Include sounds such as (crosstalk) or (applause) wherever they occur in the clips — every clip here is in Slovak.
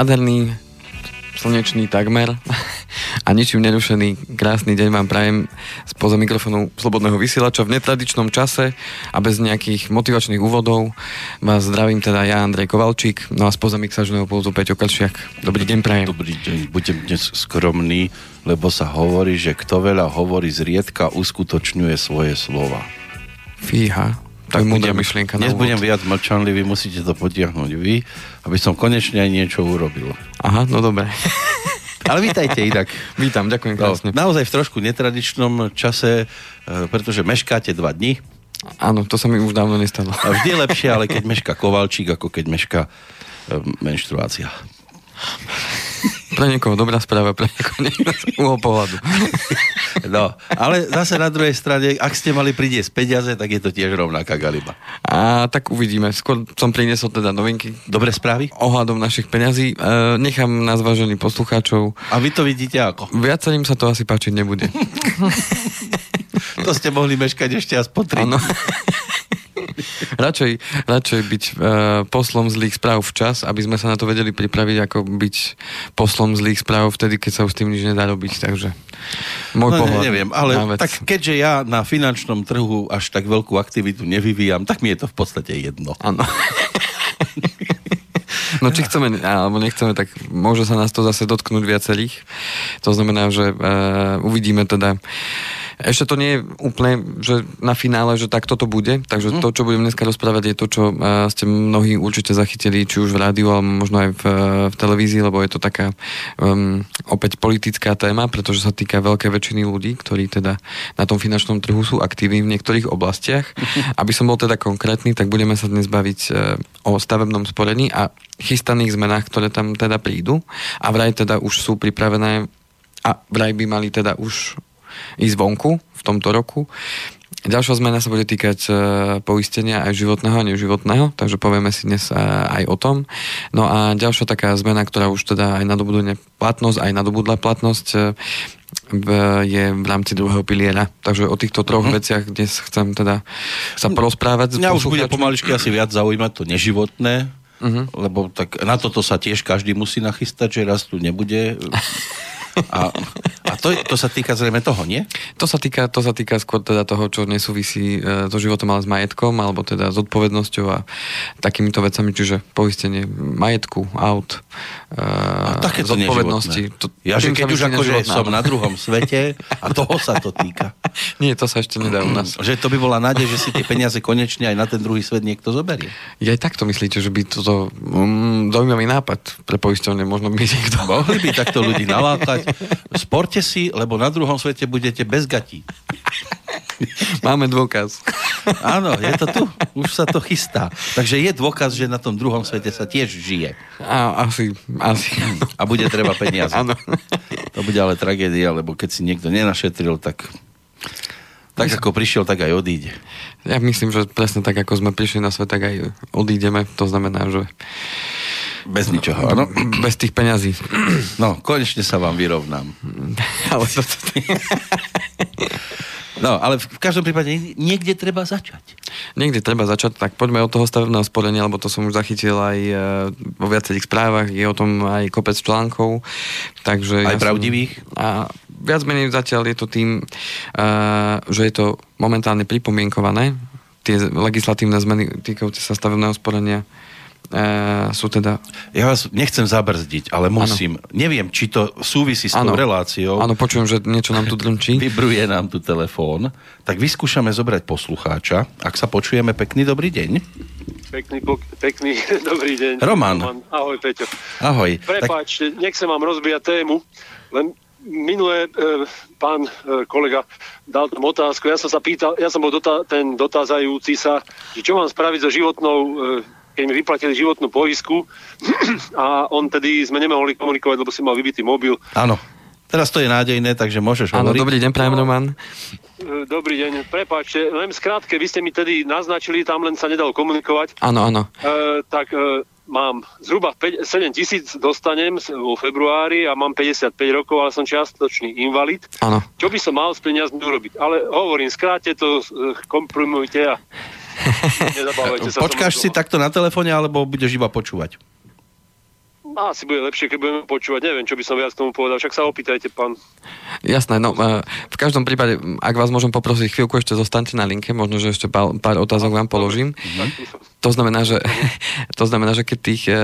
nádherný, slnečný takmer (laughs) a ničím nerušený krásny deň vám prajem spoza mikrofónu Slobodného vysielača v netradičnom čase a bez nejakých motivačných úvodov. Vás zdravím teda ja, Andrej Kovalčík, no a spoza mixažného pulzu Peťo Kršiak. Dobrý deň prajem. Dobrý deň, budem dnes skromný, lebo sa hovorí, že kto veľa hovorí, zriedka uskutočňuje svoje slova. Fíha, je múdra myšlienka Dnes budem viac mlčanlivý, musíte to potiahnuť vy, aby som konečne aj niečo urobil. Aha, no dobre. (laughs) Ale vítajte inak. Vítam, ďakujem no, krásne. No, naozaj v trošku netradičnom čase, e, pretože meškáte dva dni. Áno, to sa mi už dávno nestalo. A vždy je lepšie, ale keď meška Kovalčík, ako keď meška e, menštruácia. (laughs) Pre niekoho dobrá správa, pre niekoho uhol pohľadu. (laughs) No, ale zase na druhej strane, ak ste mali priniesť peniaze, tak je to tiež rovnaká galiba. A tak uvidíme. Skôr som priniesol teda novinky. Dobré správy? Ohľadom našich peňazí. E, nechám na zvážení poslucháčov. A vy to vidíte ako? Viacerým sa to asi páčiť nebude. (laughs) to ste mohli meškať ešte aspoň tri. (laughs) (laughs) radšej, radšej byť uh, poslom zlých správ včas, aby sme sa na to vedeli pripraviť, ako byť poslom zlých správ vtedy, keď sa už s tým nič nedá robiť. Takže môj no, pohľad. Ne, neviem, ale tak keďže ja na finančnom trhu až tak veľkú aktivitu nevyvíjam, tak mi je to v podstate jedno. Áno. No či chceme, alebo nechceme, tak môže sa nás to zase dotknúť viacerých. To znamená, že uh, uvidíme teda ešte to nie je úplne, že na finále, že takto to bude, takže mm. to, čo budem dneska rozprávať, je to, čo uh, ste mnohí určite zachytili, či už v rádiu, alebo možno aj v, v televízii, lebo je to taká um, opäť politická téma, pretože sa týka veľké väčšiny ľudí, ktorí teda na tom finančnom trhu sú aktívni v niektorých oblastiach. Aby som bol teda konkrétny, tak budeme sa dnes baviť uh, o stavebnom sporení a chystaných zmenách, ktoré tam teda prídu. A vraj teda už sú pripravené a vraj by mali teda už ísť vonku v tomto roku. Ďalšia zmena sa bude týkať e, poistenia aj životného a neživotného, takže povieme si dnes e, aj o tom. No a ďalšia taká zmena, ktorá už teda aj nadobudne platnosť, aj nadobudla platnosť, e, je v rámci druhého piliera. Takže o týchto troch mm-hmm. veciach dnes chcem teda sa porozprávať. Mňa už bude pomaličky asi viac zaujímať to neživotné, mm-hmm. lebo tak na toto sa tiež každý musí nachystať, že raz tu nebude (laughs) a, a to, to sa týka zrejme toho, nie? To sa týka, to sa týka skôr teda toho, čo nesúvisí e, so životom, ale s majetkom, alebo teda s odpovednosťou a takýmito vecami, čiže poistenie majetku, aut, e, a zodpovednosti. To, ja, že keď už akože som na druhom svete a toho sa to týka. (laughs) (laughs) Nie, to sa ešte nedá u nás. (clears throat) Že to by bola nádej, že si tie peniaze konečne aj na ten druhý svet niekto zoberie. Ja aj takto myslíte, že by toto um, zaujímavý nápad pre poisťovne možno by niekto... (laughs) Mohli by takto ľudí nalákať sporte si, lebo na druhom svete budete bez gatí. (laughs) Máme dôkaz. Áno, je to tu. Už sa to chystá. Takže je dôkaz, že na tom druhom svete sa tiež žije. A, asi, asi. A bude treba peniaze. Áno. To bude ale tragédia, lebo keď si niekto nenašetril, tak tak ako prišiel, tak aj odíde. Ja myslím, že presne tak, ako sme prišli na svet, tak aj odídeme. To znamená, že bez ničoho, áno? (clears throat) Bez tých peňazí. (clears throat) No, konečne sa vám vyrovnám. (clears throat) Ale to... (laughs) No, ale v každom prípade niekde treba začať. Niekde treba začať, tak poďme od toho stavebného sporenia, lebo to som už zachytil aj e, vo viacerých správach, je o tom aj kopec článkov. Takže aj ja pravdivých? Som, a viac menej zatiaľ je to tým, uh, že je to momentálne pripomienkované, tie legislatívne zmeny týkajúce sa stavebného sporenia e, sú teda... Ja vás nechcem zabrzdiť, ale musím. Ano. Neviem, či to súvisí s ano. tou reláciou. Áno, počujem, že niečo nám tu drnčí. Vybruje nám tu telefón. Tak vyskúšame zobrať poslucháča. Ak sa počujeme, pekný dobrý deň. Pekný, pekný (laughs) dobrý deň. Roman. Roman. Ahoj, Peťo. Ahoj. Prepáčte, tak... nechcem vám rozbíjať tému, len minulé e, pán e, kolega dal tam otázku, ja som sa pýtal, ja som bol dotá, ten dotázajúci sa, že čo mám spraviť so životnou e, keď mi vyplatili životnú poisku (clears throat) a on tedy sme nemohli komunikovať, lebo si mal vybitý mobil. Áno. Teraz to je nádejné, takže môžeš Áno, hovoriť. dobrý deň, prajem Roman. E, dobrý deň, prepáčte, len skrátke, vy ste mi tedy naznačili, tam len sa nedalo komunikovať. Áno, áno. E, tak e, mám zhruba 5, 7 tisíc dostanem vo februári a mám 55 rokov, ale som čiastočný invalid. Áno. Čo by som mal s peniazmi urobiť? Ale hovorím, skráte to, e, komprimujte a Počkáš si takto na telefóne, alebo budeš iba počúvať? Asi bude lepšie, keď budeme počúvať. Neviem, čo by som viac tomu povedal. Však sa opýtajte, pán. Jasné, no e, v každom prípade, ak vás môžem poprosiť chvíľku, ešte zostaňte na linke, možno, že ešte pár, pár otázok vám položím. To znamená, že, (laughs) to znamená, že keď tých e,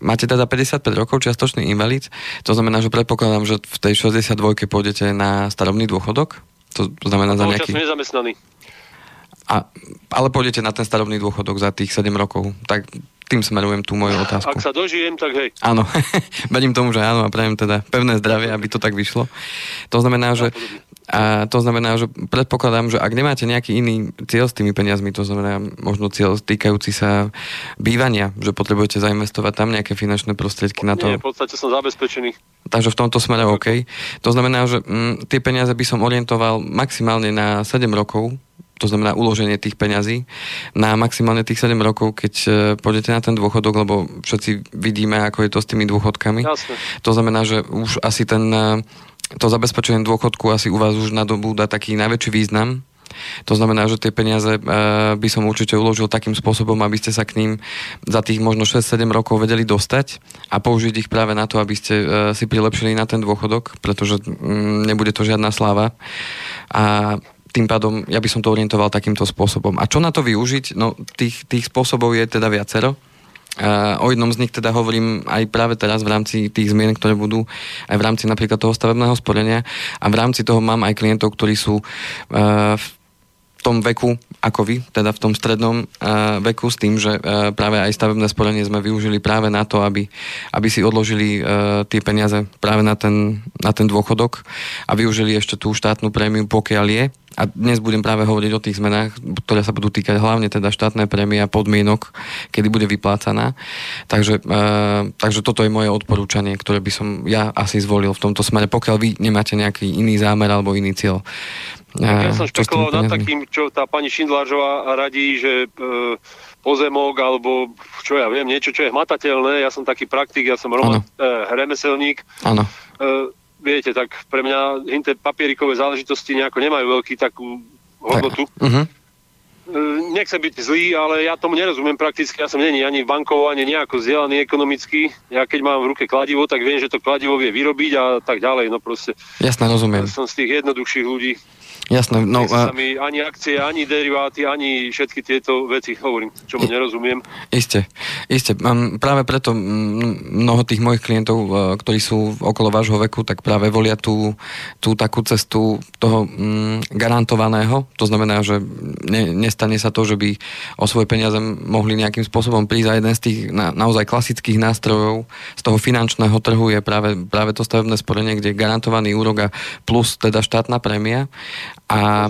máte teda 55 rokov, čiastočný invalid, to znamená, že predpokladám, že v tej 62 pôjdete na starobný dôchodok? To znamená za nejaký... nezamestnaný. A, ale pôjdete na ten starobný dôchodok za tých 7 rokov. Tak tým smerujem tú moju otázku. Ak sa dožijem, tak hej. Áno, (laughs) verím tomu, že áno a prajem teda pevné zdravie, aby to tak vyšlo. To znamená, že a to znamená, že predpokladám, že ak nemáte nejaký iný cieľ s tými peniazmi, to znamená možno cieľ týkajúci sa bývania, že potrebujete zainvestovať tam nejaké finančné prostriedky na to. Nie, v podstate som zabezpečený. Takže v tomto smere OK. To znamená, že mm, tie peniaze by som orientoval maximálne na 7 rokov, to znamená uloženie tých peňazí na maximálne tých 7 rokov, keď e, pôjdete na ten dôchodok, lebo všetci vidíme, ako je to s tými dôchodkami. Jasne. To znamená, že už asi ten, e, to zabezpečenie dôchodku asi u vás už na dobu dá taký najväčší význam, to znamená, že tie peniaze e, by som určite uložil takým spôsobom, aby ste sa k ním za tých možno 6-7 rokov vedeli dostať a použiť ich práve na to, aby ste si prilepšili na ten dôchodok, pretože mm, nebude to žiadna sláva. A tým pádom ja by som to orientoval takýmto spôsobom. A čo na to využiť? No tých, tých spôsobov je teda viacero. O jednom z nich teda hovorím aj práve teraz v rámci tých zmien, ktoré budú aj v rámci napríklad toho stavebného sporenia a v rámci toho mám aj klientov, ktorí sú uh, v tom veku ako vy, teda v tom strednom uh, veku s tým, že uh, práve aj stavebné sporenie sme využili práve na to, aby, aby si odložili uh, tie peniaze práve na ten, na ten dôchodok a využili ešte tú štátnu prémiu, pokiaľ je. A dnes budem práve hovoriť o tých zmenách, ktoré sa budú týkať hlavne teda štátnej prémie a podmienok, kedy bude vyplácaná. Takže, uh, takže toto je moje odporúčanie, ktoré by som ja asi zvolil v tomto smere, pokiaľ vy nemáte nejaký iný zámer alebo iný cieľ. Ja som špekuloval nad takým, čo tá pani Šindlážová radí, že e, pozemok alebo čo ja viem, niečo, čo je hmatateľné. Ja som taký praktik, ja som roman, e, remeselník. Áno. E, viete, tak pre mňa hinte papierikové záležitosti nejako nemajú veľký takú hodnotu. Uh-huh. Nechcem byť zlý, ale ja tomu nerozumiem prakticky. Ja som není ani bankovo, ani nejako vzdelaný ekonomicky. Ja keď mám v ruke kladivo, tak viem, že to kladivo vie vyrobiť a tak ďalej. No proste. Jasne, rozumiem. Som z tých jednoduchších ľudí. Jasné. No, a... mi ani akcie, ani deriváty, ani všetky tieto veci hovorím, čo I... nerozumiem. Isté, isté. Práve preto mnoho tých mojich klientov, e, ktorí sú okolo vášho veku, tak práve volia tú, tú takú cestu toho mm, garantovaného. To znamená, že ne, nestane sa to, že by o svoje peniaze mohli nejakým spôsobom prísť a jeden z tých na, naozaj klasických nástrojov z toho finančného trhu je práve, práve to stavebné sporenie, kde je garantovaný úrok a plus teda štátna prémia a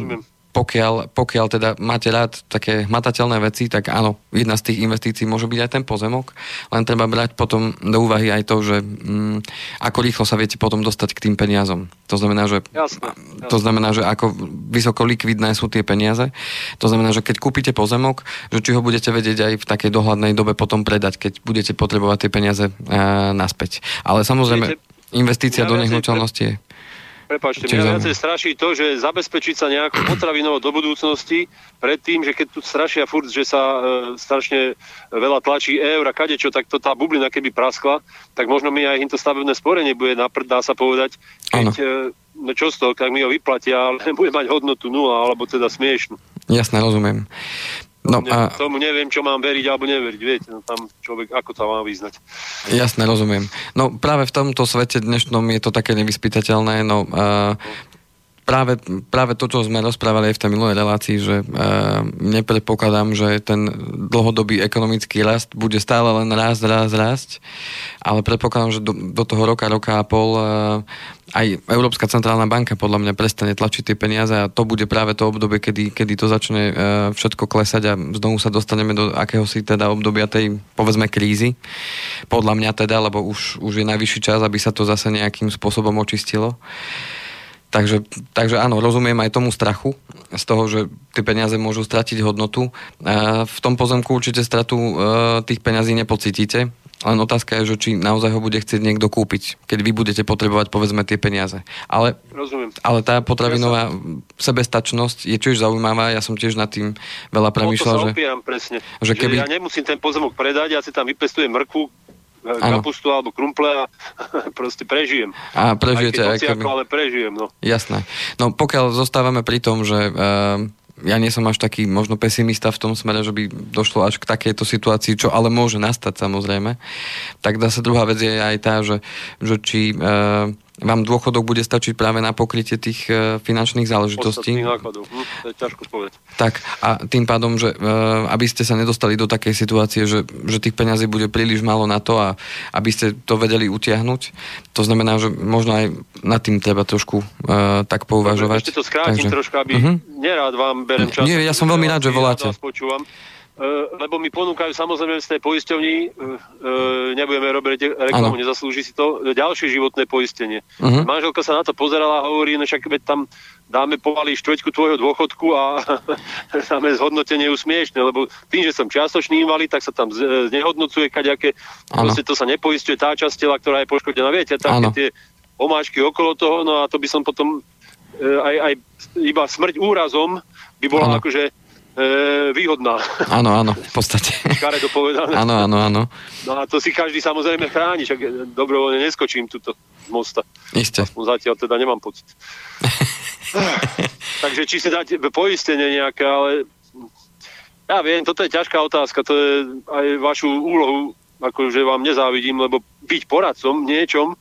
pokiaľ, pokiaľ teda máte rád také hmatateľné veci, tak áno, jedna z tých investícií môže byť aj ten pozemok, len treba brať potom do úvahy aj to, že mm, ako rýchlo sa viete potom dostať k tým peniazom. To znamená, že, jasne, jasne. to znamená, že ako vysoko likvidné sú tie peniaze. To znamená, že keď kúpite pozemok, že či ho budete vedieť aj v takej dohľadnej dobe potom predať, keď budete potrebovať tie peniaze e, naspäť. Ale samozrejme, investícia do nehnuteľnosti je Prepačte, mňa viacej straší to, že zabezpečiť sa nejakú potravinovo do budúcnosti pred tým, že keď tu strašia furt, že sa e, strašne veľa tlačí eur a kadečo, tak to tá bublina keby praskla, tak možno mi aj to stavebné sporenie bude naprd, dá sa povedať, keď e, no čo z toho, tak mi ho vyplatia, ale (laughs) bude mať hodnotu nula, alebo teda smiešnú. Jasné, rozumiem. No, a... Tomu neviem, čo mám veriť alebo neveriť, viete, no tam človek, ako to má vyznať. Jasne, rozumiem. No práve v tomto svete dnešnom je to také nevyspytateľné, no uh, práve, práve to, čo sme rozprávali aj v tej minulej relácii, že uh, nepredpokladám, že ten dlhodobý ekonomický rast bude stále len rásť, rásť, rásť, ale predpokladám, že do, do toho roka, roka a pol uh, aj Európska centrálna banka podľa mňa prestane tlačiť tie peniaze a to bude práve to obdobie, kedy, kedy to začne uh, všetko klesať a znovu sa dostaneme do akéhosi teda obdobia tej, povedzme, krízy. Podľa mňa teda, lebo už, už je najvyšší čas, aby sa to zase nejakým spôsobom očistilo. Takže, takže áno, rozumiem aj tomu strachu z toho, že tie peniaze môžu stratiť hodnotu. V tom pozemku určite stratu e, tých peňazí nepocítite, len otázka je, že či naozaj ho bude chcieť niekto kúpiť, keď vy budete potrebovať povedzme tie peniaze. Ale, Rozumiem. ale tá potravinová ja som... sebestačnosť je tiež zaujímavá, ja som tiež nad tým veľa premýšľal. No, že, presne. Že keby... Ja nemusím ten pozemok predať, ja si tam vypestujem mrkvu, Áno. kapustu alebo krumple a (laughs) proste prežijem. A prežijete aj keď ale prežijem, no. Jasné. No pokiaľ zostávame pri tom, že uh, ja nie som až taký možno pesimista v tom smere, že by došlo až k takejto situácii, čo ale môže nastať samozrejme, tak dá sa druhá vec je aj tá, že, že či uh, vám dôchodok bude stačiť práve na pokrytie tých uh, finančných záležitostí. Nákladov. Hm, to je ťažko povedať. Tak a tým pádom, že uh, aby ste sa nedostali do takej situácie, že, že tých peňazí bude príliš málo na to a aby ste to vedeli utiahnuť, to znamená, že možno aj nad tým treba trošku uh, tak pouvažovať. Ešte to skrátim Takže- troška, aby Mhm. nerád vám berem čas. Nie, ja som veľmi rád, že voláte. Ja vás počúvam. Uh, lebo mi ponúkajú samozrejme z tej poisťovni, uh, uh, nebudeme robiť reklamu, Áno. nezaslúži si to, ďalšie životné poistenie. Mhm. Manželka sa na to pozerala a hovorí, no však veď tam dáme pomaly štvrťku tvojho dôchodku a (laughs) dáme zhodnotenie už smiešne, lebo tým, že som čiastočný invalid, tak sa tam znehodnocuje kaďaké, proste to sa nepoistuje tá časť tela, ktorá je poškodená. Viete, také tie omáčky okolo toho, no a to by som potom aj, aj iba smrť úrazom by bola Áno. akože e, výhodná, Áno, áno, v podstate. škaredo povedané. áno, áno, áno. No a to si každý samozrejme chráni, však e, dobrovoľne neskočím tuto z mosta. Isté. Aspoň zatiaľ teda nemám pocit. (laughs) Takže či si dáte poistenie nejaké, ale ja viem, toto je ťažká otázka, to je aj vašu úlohu, akože vám nezávidím, lebo byť poradcom (laughs) v niečom,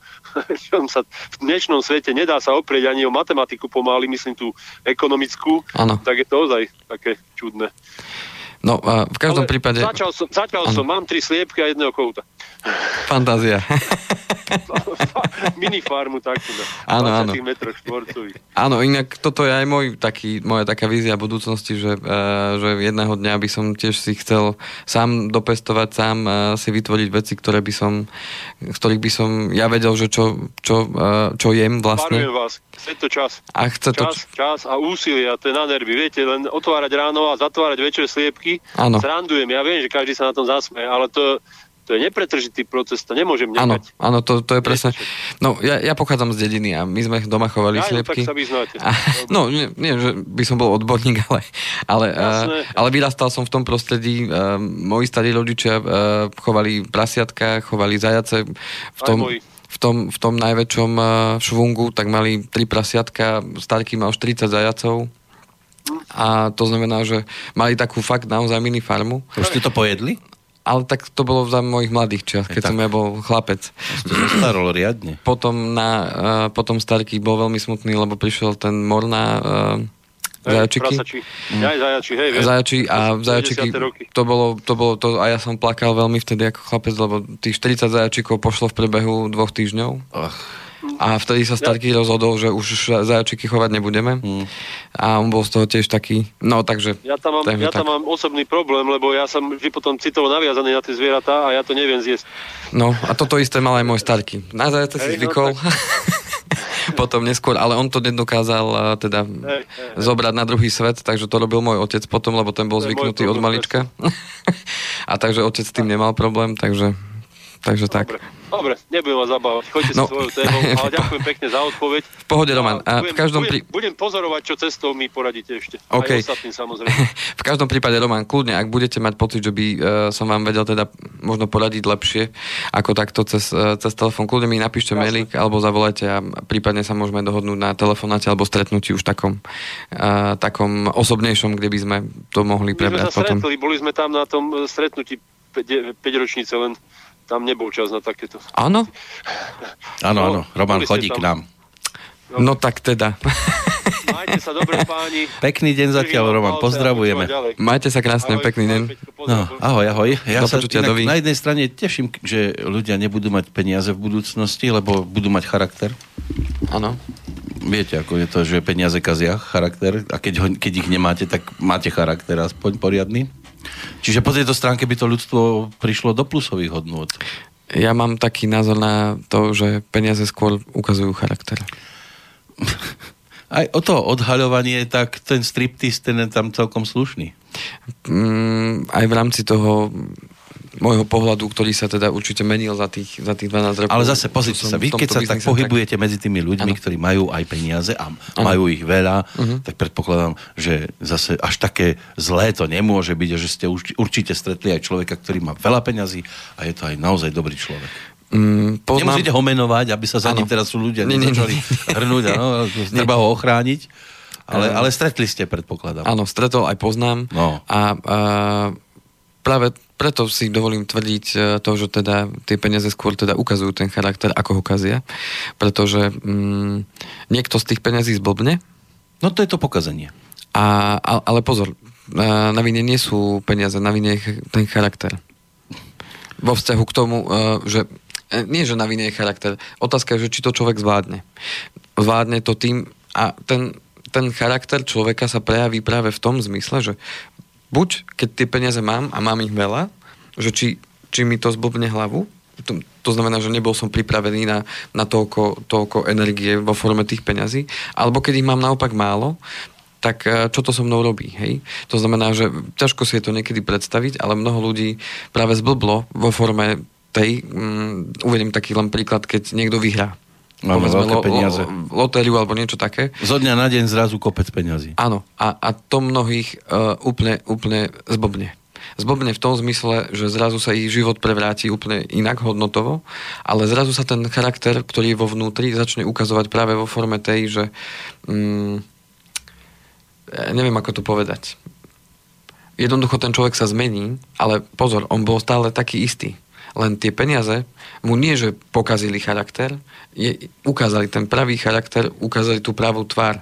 čom sa v dnešnom svete nedá sa oprieť ani o matematiku pomaly, myslím tú ekonomickú, Áno. tak je to ozaj také čudné. No, a v každom Ale prípade... Začal som, začal som, mám tri sliepky a jedného kouta. Fantázia. (laughs) (laughs) Minifarmu takú na Áno, 20 áno. metroch štvorcových. Áno, inak toto je aj môj taký, moja taká vízia budúcnosti, že, uh, že jedného dňa by som tiež si chcel sám dopestovať, sám uh, si vytvoriť veci, ktoré by som, z ktorých by som ja vedel, že čo, čo, uh, čo jem Varujem vlastne. vás, je to čas. A chce to... Čas, čas a úsilie, a to je na nervy. Viete, len otvárať ráno a zatvárať večer sliepky. Áno. Srandujem, ja viem, že každý sa na tom zasmeje, ale to, to je nepretržitý proces, to nemôžem Áno, nechať. áno, to, to je presne... No, ja, ja pochádzam z dediny a my sme doma chovali Ja, no, tak sliepky. sa vyznáte. A, no, nie, nie, že by som bol odborník, (laughs) ale, ale, Jasné. uh, ale vyrastal som v tom prostredí. Uh, moji starí rodičia uh, chovali prasiatka, chovali zajace. V tom, v tom, v tom najväčšom uh, švungu, tak mali tri prasiatka, starky mal 40 zajacov. A to znamená, že mali takú fakt naozaj mini farmu. Už ste to pojedli? Ale tak to bolo za mojich mladých čias, keď tak. som ja bol chlapec. To zostarol riadne. Potom, na, uh, potom starky bol veľmi smutný, lebo prišiel ten mor na uh, Hej, zajačiky. Ja aj zajači, hej, viem. Zajači a zajačiky, 90. roky. to bolo, to bolo to, a ja som plakal veľmi vtedy ako chlapec, lebo tých 40 zajačikov pošlo v priebehu dvoch týždňov. Ach, A vtedy sa Starky rozhodol, že už zajačiky chovať nebudeme. Mm. A on bol z toho tiež taký, no takže... Ja tam, mám, ja tam tak. mám osobný problém, lebo ja som vždy potom citovo naviazaný na tie zvieratá a ja to neviem zjesť. No a toto isté mal aj môj Starky. Na zajace si no zvykol. (laughs) potom neskôr, ale on to nedokázal teda Hej, hej, hej. zobrať na druhý svet, takže to robil môj otec potom, lebo ten bol zvyknutý od malička. (laughs) a takže otec s tým nemal problém, takže, takže tak. Dobre, dobre, nebudem vás zabávať. Choďte No. svojou témou, (laughs) ale ďakujem pekne za odpoveď. V pohode, Roman. A v budem, každom budem, pri... budem pozorovať, čo cestou mi poradíte ešte. OK. Aj ostatným samozrejme. (laughs) v každom prípade, Roman, kľudne, ak budete mať pocit, že by uh, som vám vedel teda možno poradiť lepšie ako takto cez, uh, cez telefón, kľudne mi napíšte Jasne. mailik alebo zavolajte a prípadne sa môžeme dohodnúť na telefonáte alebo stretnutí už takom, uh, takom osobnejšom, kde by sme to mohli My sme prebrať sa potom. stretli, boli sme tam na tom stretnutí 5 ročnice, len tam nebol čas na takéto. Áno? áno, No, áno, Roman boli ste chodí tam. k nám. No tak teda. Majte sa dobre, páni. Pekný deň zatiaľ, Roman, pozdravujeme. Majte sa krásne, Ahoj, pekný deň. No, ahoj, ahoj. Ja Do sa inak dovi. na jednej strane teším, že ľudia nebudú mať peniaze v budúcnosti, lebo budú mať charakter. Áno. Viete, ako je to, že peniaze kazia charakter a keď, ho, keď ich nemáte, tak máte charakter aspoň poriadny. Čiže po tejto stránke by to ľudstvo prišlo do plusových hodnôt. Ja mám taký názor na to, že peniaze skôr ukazujú charakter. Aj o to odhaľovanie, tak ten striptease, ten je tam celkom slušný. Mm, aj v rámci toho môjho pohľadu, ktorý sa teda určite menil za tých, za tých 12 rokov. Ale zase pozrite sa, vy keď sa tak pohybujete tak... medzi tými ľuďmi, ano. ktorí majú aj peniaze a ano. majú ich veľa, uh-huh. tak predpokladám, že zase až také zlé to nemôže byť, že ste určite stretli aj človeka, ktorý má veľa peňazí a je to aj naozaj dobrý človek. Mm, poznám... Nemusíte ho menovať, aby sa za ano. ním teraz ľudia nezačali hrnúť, ano, (laughs) treba ho ochrániť. Ale, ale stretli ste, predpokladám. Áno, stretol aj poznám. No. A, a práve preto si dovolím tvrdiť e, to, že teda tie peniaze skôr teda ukazujú ten charakter, ako ho kazia. Pretože mm, niekto z tých peniazí zblbne. No to je to pokazenie. A, ale pozor, na vine nie sú peniaze, na vine je ten charakter. Vo vzťahu k tomu, e, že e, nie, že na vine je charakter. Otázka je, že či to človek zvládne. Zvládne to tým, a ten ten charakter človeka sa prejaví práve v tom zmysle, že buď keď tie peniaze mám a mám ich veľa, že či, či mi to zblbne hlavu, to, to znamená, že nebol som pripravený na, na toľko, toľko energie vo forme tých peňazí, alebo keď ich mám naopak málo, tak eh, čo to so mnou robí, hej? To znamená, že ťažko si je to niekedy predstaviť, ale mnoho ľudí práve zblblo vo forme tej, um, uvediem taký len príklad, keď niekto vyhrá Máme veľké lo, peniaze. Lo, lotériu alebo niečo také. Zo dňa na deň zrazu kopec peniazy. Áno. A, a to mnohých uh, úplne, úplne zbobne. Zbobne v tom zmysle, že zrazu sa ich život prevráti úplne inak hodnotovo, ale zrazu sa ten charakter, ktorý je vo vnútri, začne ukazovať práve vo forme tej, že um, neviem ako to povedať. Jednoducho ten človek sa zmení, ale pozor, on bol stále taký istý len tie peniaze mu nie, že pokazili charakter, je, ukázali ten pravý charakter, ukázali tú pravú tvár.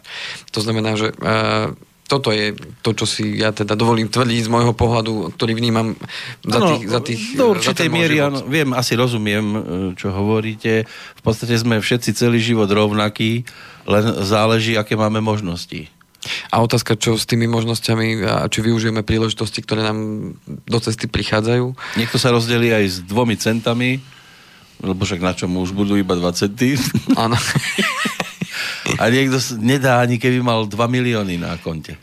To znamená, že uh, toto je to, čo si ja teda dovolím tvrdiť z môjho pohľadu, ktorý vnímam za tých... Za tých do určitej miery, áno, viem, asi rozumiem, e, čo hovoríte. V podstate sme všetci celý život rovnakí, len záleží, aké máme možnosti. A otázka, čo s tými možnosťami a či využijeme príležitosti, ktoré nám do cesty prichádzajú. Niekto sa rozdelí aj s dvomi centami, lebo však na čom už budú iba 2 centy. (laughs) Áno. a niekto nedá ani keby mal 2 milióny na konte.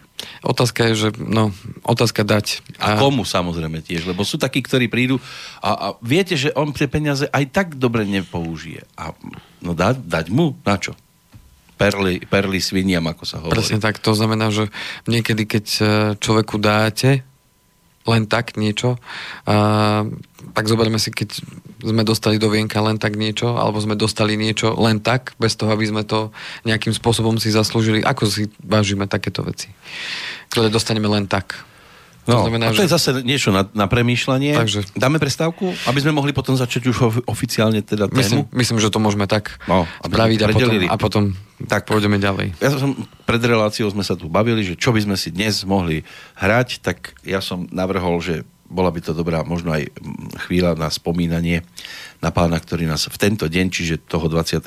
Otázka je, že no, otázka dať. A, a komu samozrejme tiež, lebo sú takí, ktorí prídu a, a viete, že on tie peniaze aj tak dobre nepoužije. A no dať, dať mu na čo? Perly, perly sviniam, ako sa hovorí. Presne tak, to znamená, že niekedy, keď e, človeku dáte len tak niečo, a, tak zoberme si, keď sme dostali do vienka len tak niečo, alebo sme dostali niečo len tak, bez toho, aby sme to nejakým spôsobom si zaslúžili. Ako si vážime takéto veci, ktoré dostaneme len tak? No, to znamená, a to že... je zase niečo na, na premýšľanie. Takže... Dáme prestávku, aby sme mohli potom začať už oficiálne teda tému? Myslím, myslím že to môžeme tak no, spraviť a potom, a potom tak pôjdeme ďalej. Ja som, pred reláciou sme sa tu bavili, že čo by sme si dnes mohli hrať, tak ja som navrhol, že bola by to dobrá možno aj chvíľa na spomínanie na pána, ktorý nás v tento deň, čiže toho 25.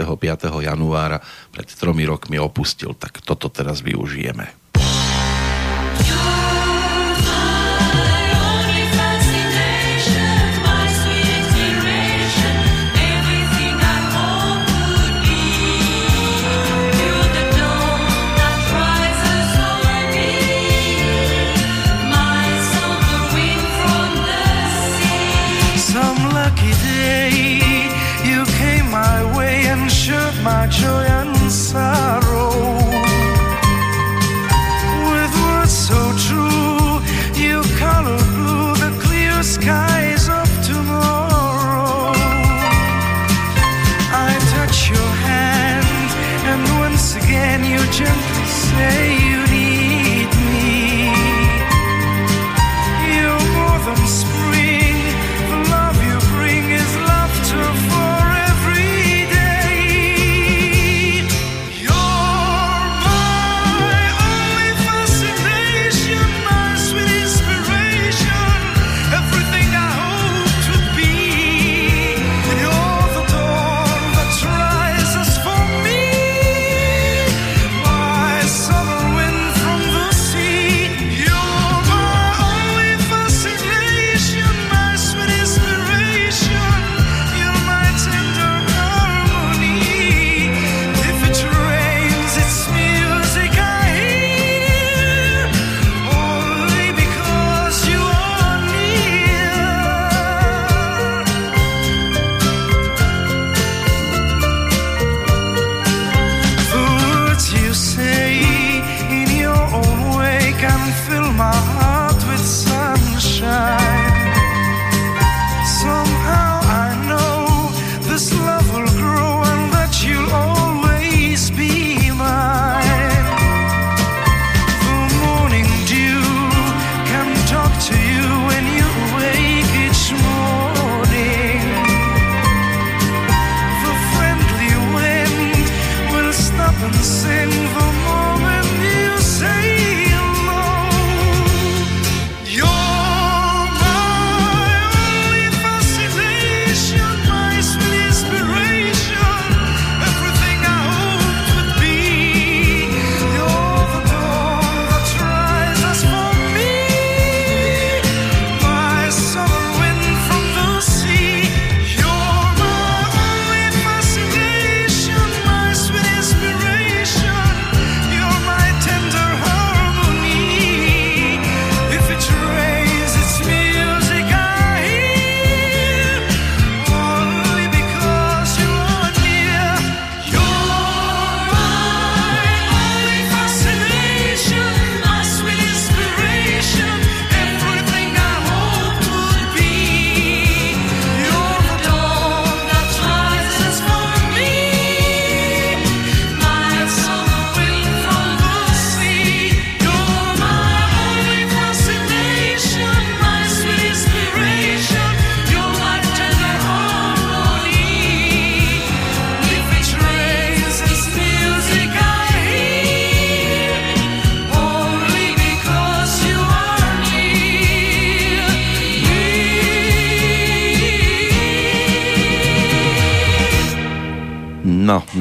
januára pred tromi rokmi opustil. Tak toto teraz využijeme.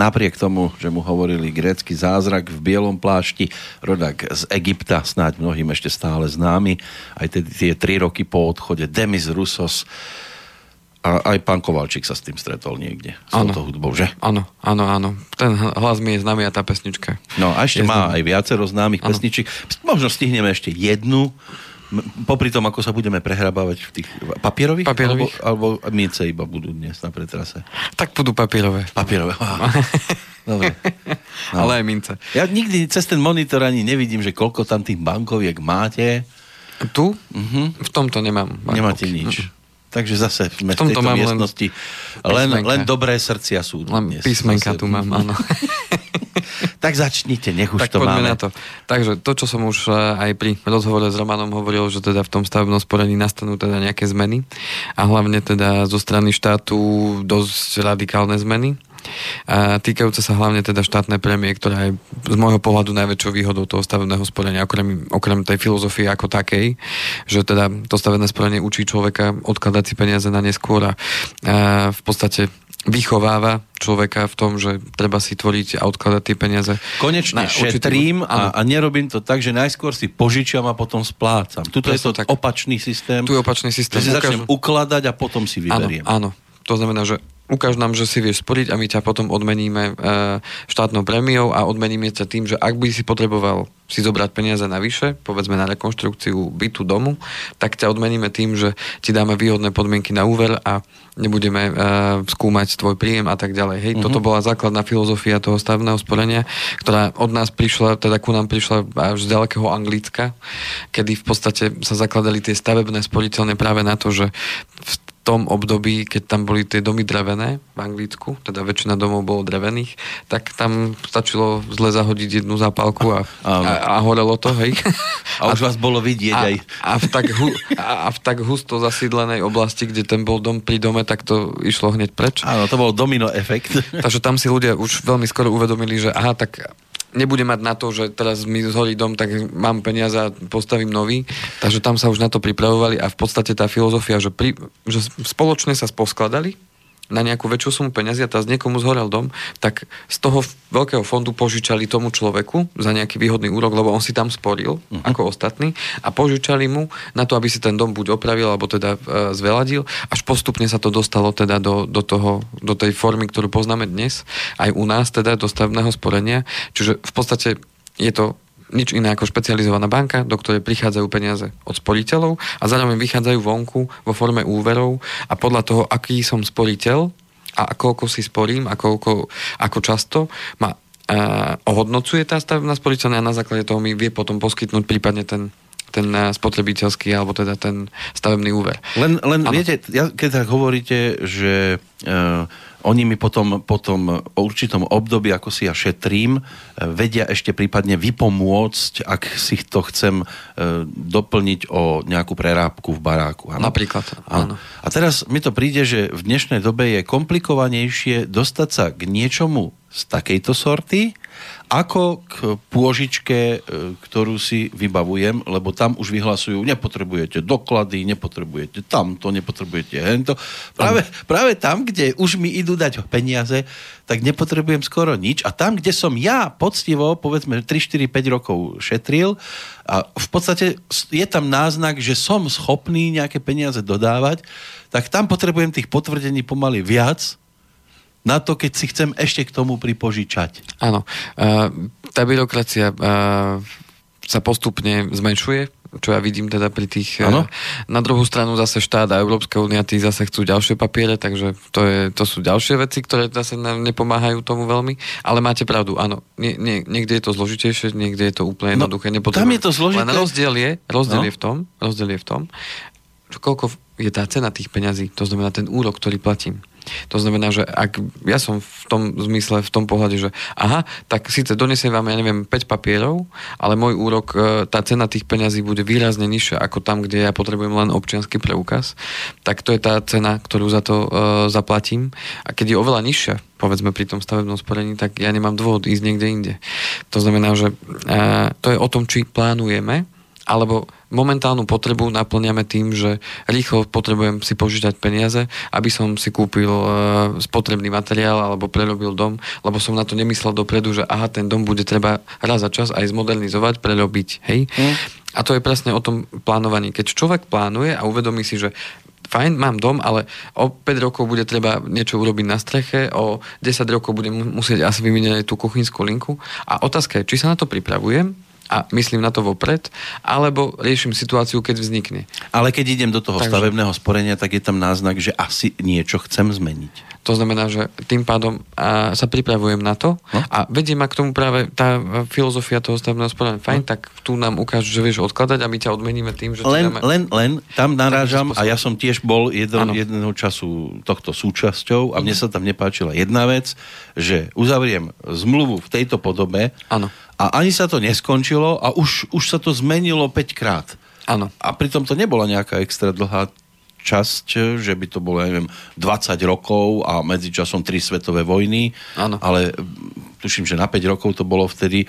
Napriek tomu, že mu hovorili grécky zázrak v bielom plášti, rodak z Egypta, snáď mnohým ešte stále známy, aj tedy tie tri roky po odchode Demis Rusos, a aj pán Kovalčík sa s tým stretol niekde. S touto hudbou, že? Áno, áno, áno. Ten hlas mi je známy a tá pesnička. No a ešte má známy. aj viacero známych ano. pesničiek. Možno stihneme ešte jednu popri tom, ako sa budeme prehrabávať v tých papierových? Papierových. Alebo, alebo mince iba budú dnes na pretrase? Tak budú papierové. Papierové. (laughs) Dobre. No. Ale aj mince. Ja nikdy cez ten monitor ani nevidím, že koľko tam tých bankoviek máte. Tu? Uh-huh. V tomto nemám. Bankovky. Nemáte nič. Uh-huh. Takže zase sme v, v tejto miestnosti. Len, len, len dobré srdcia sú. Len dnes. písmenka zase. tu mám, áno. (laughs) tak začnite, nech už tak to máme. Na to. Takže to, čo som už eh, aj pri rozhovore s Romanom hovoril, že teda v tom stavebnom sporení nastanú teda nejaké zmeny a hlavne teda zo strany štátu dosť radikálne zmeny. A týkajúce sa hlavne teda štátnej prémie, ktorá je z môjho pohľadu najväčšou výhodou toho stavebného sporenia, okrem, okrem tej filozofie ako takej, že teda to stavebné sporenie učí človeka odkladať si peniaze na neskôr a, a v podstate vychováva človeka v tom, že treba si tvoriť a odkladať tie peniaze. Konečne na šetrím a, a nerobím to tak, že najskôr si požičiam a potom splácam. Tuto je to tak. opačný systém. Tu je opačný systém. Že si začnem ukladať a potom si vyberiem. Áno, áno. To znamená, že ukáž nám, že si vieš sporiť a my ťa potom odmeníme e, štátnou premiou a odmeníme ťa tým, že ak by si potreboval si zobrať peniaze navyše, povedzme na rekonštrukciu bytu domu, tak ťa odmeníme tým, že ti dáme výhodné podmienky na úver a nebudeme uh, skúmať tvoj príjem a tak ďalej. Hej, uh-huh. toto bola základná filozofia toho stavného sporenia, ktorá od nás prišla, teda ku nám prišla až z ďalekého Anglicka, kedy v podstate sa zakladali tie stavebné sporiteľne práve na to, že v tom období, keď tam boli tie domy drevené v Anglicku, teda väčšina domov bolo drevených, tak tam stačilo zle zahodiť jednu zápalku a, a, a horelo to, hej. (laughs) A už a, vás bolo vidieť a, aj. A v, tak, hu, a, a v tak husto zasídlenej oblasti, kde ten bol dom pri dome, tak to išlo hneď preč. Áno, to bol domino efekt. (laughs) Takže tam si ľudia už veľmi skoro uvedomili, že aha, tak nebudem mať na to, že teraz mi zhorí dom, tak mám peniaze a postavím nový. Takže tam sa už na to pripravovali a v podstate tá filozofia, že, pri, že spoločne sa sposkladali na nejakú väčšiu sumu peniazy a teraz niekomu zhorel dom, tak z toho veľkého fondu požičali tomu človeku za nejaký výhodný úrok, lebo on si tam sporil, uh-huh. ako ostatní, a požičali mu na to, aby si ten dom buď opravil, alebo teda e, zveladil, až postupne sa to dostalo teda do, do, toho, do tej formy, ktorú poznáme dnes, aj u nás teda do stavebného sporenia. Čiže v podstate je to nič iné ako špecializovaná banka, do ktorej prichádzajú peniaze od sporiteľov a zároveň vychádzajú vonku vo forme úverov a podľa toho, aký som sporiteľ a koľko si sporím a koľko, ako často ma uh, ohodnocuje tá stavebná sporiteľná a na základe toho mi vie potom poskytnúť prípadne ten ten spotrebiteľský alebo teda ten stavebný úver. Len, len viete, ja, keď tak hovoríte, že uh, oni mi potom, potom o určitom období, ako si ja šetrím, e, vedia ešte prípadne vypomôcť, ak si to chcem e, doplniť o nejakú prerábku v baráku. Ano? Napríklad, áno. A teraz mi to príde, že v dnešnej dobe je komplikovanejšie dostať sa k niečomu z takejto sorty, ako k pôžičke, e, ktorú si vybavujem, lebo tam už vyhlasujú, nepotrebujete doklady, nepotrebujete tamto, nepotrebujete hento. Práve, práve tam, kde už mi idú dať peniaze, tak nepotrebujem skoro nič. A tam, kde som ja poctivo, povedzme 3, 4, 5 rokov šetril, a v podstate je tam náznak, že som schopný nejaké peniaze dodávať, tak tam potrebujem tých potvrdení pomaly viac, na to, keď si chcem ešte k tomu pripožičať. Áno. Uh, tá byrokracia uh, sa postupne zmenšuje, čo ja vidím teda pri tých... Ano? Na druhú stranu zase štát a Európska únia tí zase chcú ďalšie papiere, takže to, je, to sú ďalšie veci, ktoré zase nám nepomáhajú tomu veľmi. Ale máte pravdu, áno. Nie, nie, niekde je to zložitejšie, niekde je to úplne no, jednoduché. No, tam je to zložité. Len rozdiel je, rozdiel no? je v tom, rozdiel je v tom, koľko je tá cena tých peňazí, to znamená ten úrok, ktorý platím. To znamená, že ak ja som v tom zmysle, v tom pohľade, že aha, tak síce donesiem vám, ja neviem, 5 papierov, ale môj úrok, e, tá cena tých peňazí bude výrazne nižšia ako tam, kde ja potrebujem len občianský preukaz, tak to je tá cena, ktorú za to uh, zaplatím. A keď je oveľa nižšia, povedzme pri tom stavebnom sporení, tak ja nemám dôvod ísť niekde inde. To znamená, že uh, to je o tom, či plánujeme, alebo momentálnu potrebu naplňame tým, že rýchlo potrebujem si požičať peniaze, aby som si kúpil e, spotrebný materiál alebo prerobil dom, lebo som na to nemyslel dopredu, že aha, ten dom bude treba raz za čas aj zmodernizovať, prerobiť, hej. Mm. A to je presne o tom plánovaní. Keď človek plánuje a uvedomí si, že fajn, mám dom, ale o 5 rokov bude treba niečo urobiť na streche, o 10 rokov budem musieť asi vymeniť tú kuchynskú linku. A otázka je, či sa na to pripravujem, a myslím na to vopred, alebo riešim situáciu, keď vznikne. Ale keď idem do toho Takže... stavebného sporenia, tak je tam náznak, že asi niečo chcem zmeniť. To znamená, že tým pádom a, sa pripravujem na to no? a vedie ma k tomu práve tá filozofia toho stavebného sporenia. Fajn, no? tak tu nám ukážu, že vieš odkladať a my ťa odmeníme tým, že... Len, dáme... len, len tam narážam a ja som tiež bol jedno, jedného času tohto súčasťou a mne mhm. sa tam nepáčila jedna vec, že uzavriem zmluvu v tejto podobe ano. A ani sa to neskončilo a už, už sa to zmenilo 5 krát. Áno. A pritom to nebola nejaká extra dlhá časť, že by to bolo, neviem, 20 rokov a medzičasom tri svetové vojny, ano. ale tuším, že na 5 rokov to bolo vtedy.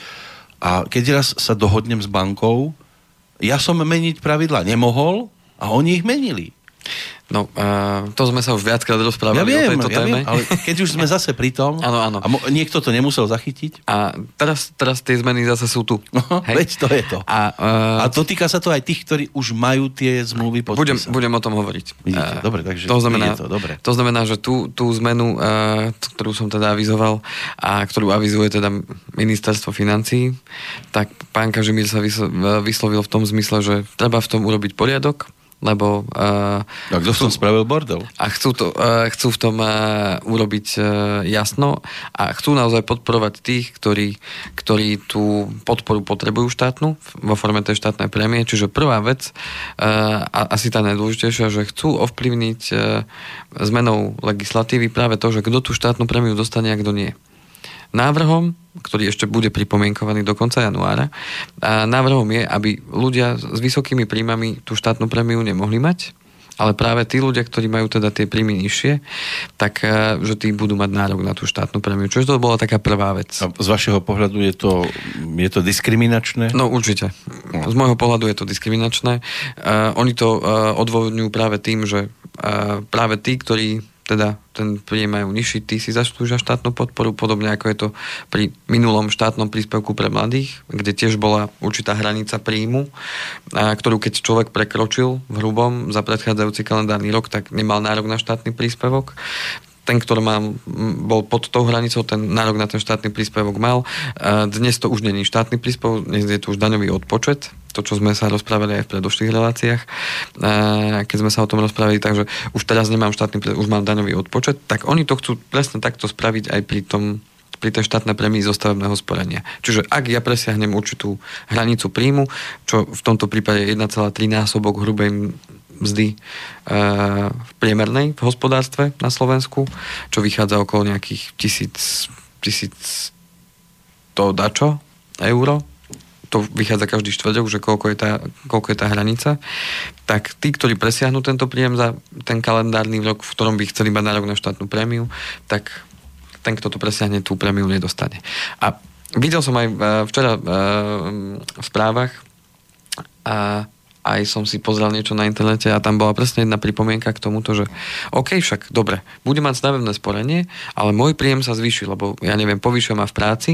A keď raz sa dohodnem s bankou, ja som meniť pravidla nemohol a oni ich menili. No, uh, to sme sa už viackrát rozprávali ja viem, o tejto ja téme. Viem, ale keď už sme zase pri tom áno, áno. a mo- niekto to nemusel zachytiť. A teraz, teraz tie zmeny zase sú tu. No, Hej? Veď to je to. A, uh, a to týka sa to aj tých, ktorí už majú tie zmluvy podpísať. Budem, budem o tom hovoriť. Vidíte, uh, dobre, takže to znamená, to, dobre. to znamená, že tú, tú zmenu, uh, ktorú som teda avizoval a ktorú avizuje teda ministerstvo financí, tak pán Kažimír sa vyslovil v tom zmysle, že treba v tom urobiť poriadok, lebo... Uh, a kto v tom spravil bordel? A chcú, to, uh, chcú v tom uh, urobiť uh, jasno a chcú naozaj podporovať tých, ktorí, ktorí tú podporu potrebujú štátnu vo forme tej štátnej prémie. Čiže prvá vec, uh, a asi tá najdôležitejšia, že chcú ovplyvniť uh, zmenou legislatívy práve to, že kto tú štátnu prémiu dostane a kto nie návrhom, ktorý ešte bude pripomienkovaný do konca januára. A návrhom je, aby ľudia s vysokými príjmami tú štátnu prémiu nemohli mať, ale práve tí ľudia, ktorí majú teda tie príjmy nižšie, tak e, že tí budú mať nárok na tú štátnu prémiu. Čiže to bola taká prvá vec. A z vašeho pohľadu je to, je to diskriminačné? No určite. Z môjho pohľadu je to diskriminačné. Uh, oni to uh, odôvodňujú práve tým, že uh, práve tí, ktorí teda ten príjem majú nižší, tí si zaslúžia štátnu podporu, podobne ako je to pri minulom štátnom príspevku pre mladých, kde tiež bola určitá hranica príjmu, a ktorú keď človek prekročil v hrubom za predchádzajúci kalendárny rok, tak nemal nárok na štátny príspevok ten, ktorý mal, bol pod tou hranicou, ten nárok na ten štátny príspevok mal. Dnes to už není štátny príspevok, dnes je to už daňový odpočet, to, čo sme sa rozprávali aj v predošlých reláciách, keď sme sa o tom rozprávali, takže už teraz nemám štátny, už mám daňový odpočet, tak oni to chcú presne takto spraviť aj pri tom pri tej štátnej premii zo stavebného sporenia. Čiže ak ja presiahnem určitú hranicu príjmu, čo v tomto prípade 1,3 násobok hrubej mzdy e, v priemernej v hospodárstve na Slovensku, čo vychádza okolo nejakých tisíc, tisíc to dačo euro, to vychádza každý štvrtok, že koľko je, tá, koľko je tá hranica, tak tí, ktorí presiahnu tento príjem za ten kalendárny rok, v ktorom by chceli mať nárok na štátnu prémiu, tak ten, kto to presiahne, tú prémiu nedostane. A videl som aj včera v správach a aj som si pozrel niečo na internete a tam bola presne jedna pripomienka k tomuto, že OK, však dobre, budem mať stavebné sporenie, ale môj príjem sa zvýši, lebo ja neviem, povyšujem ma v práci,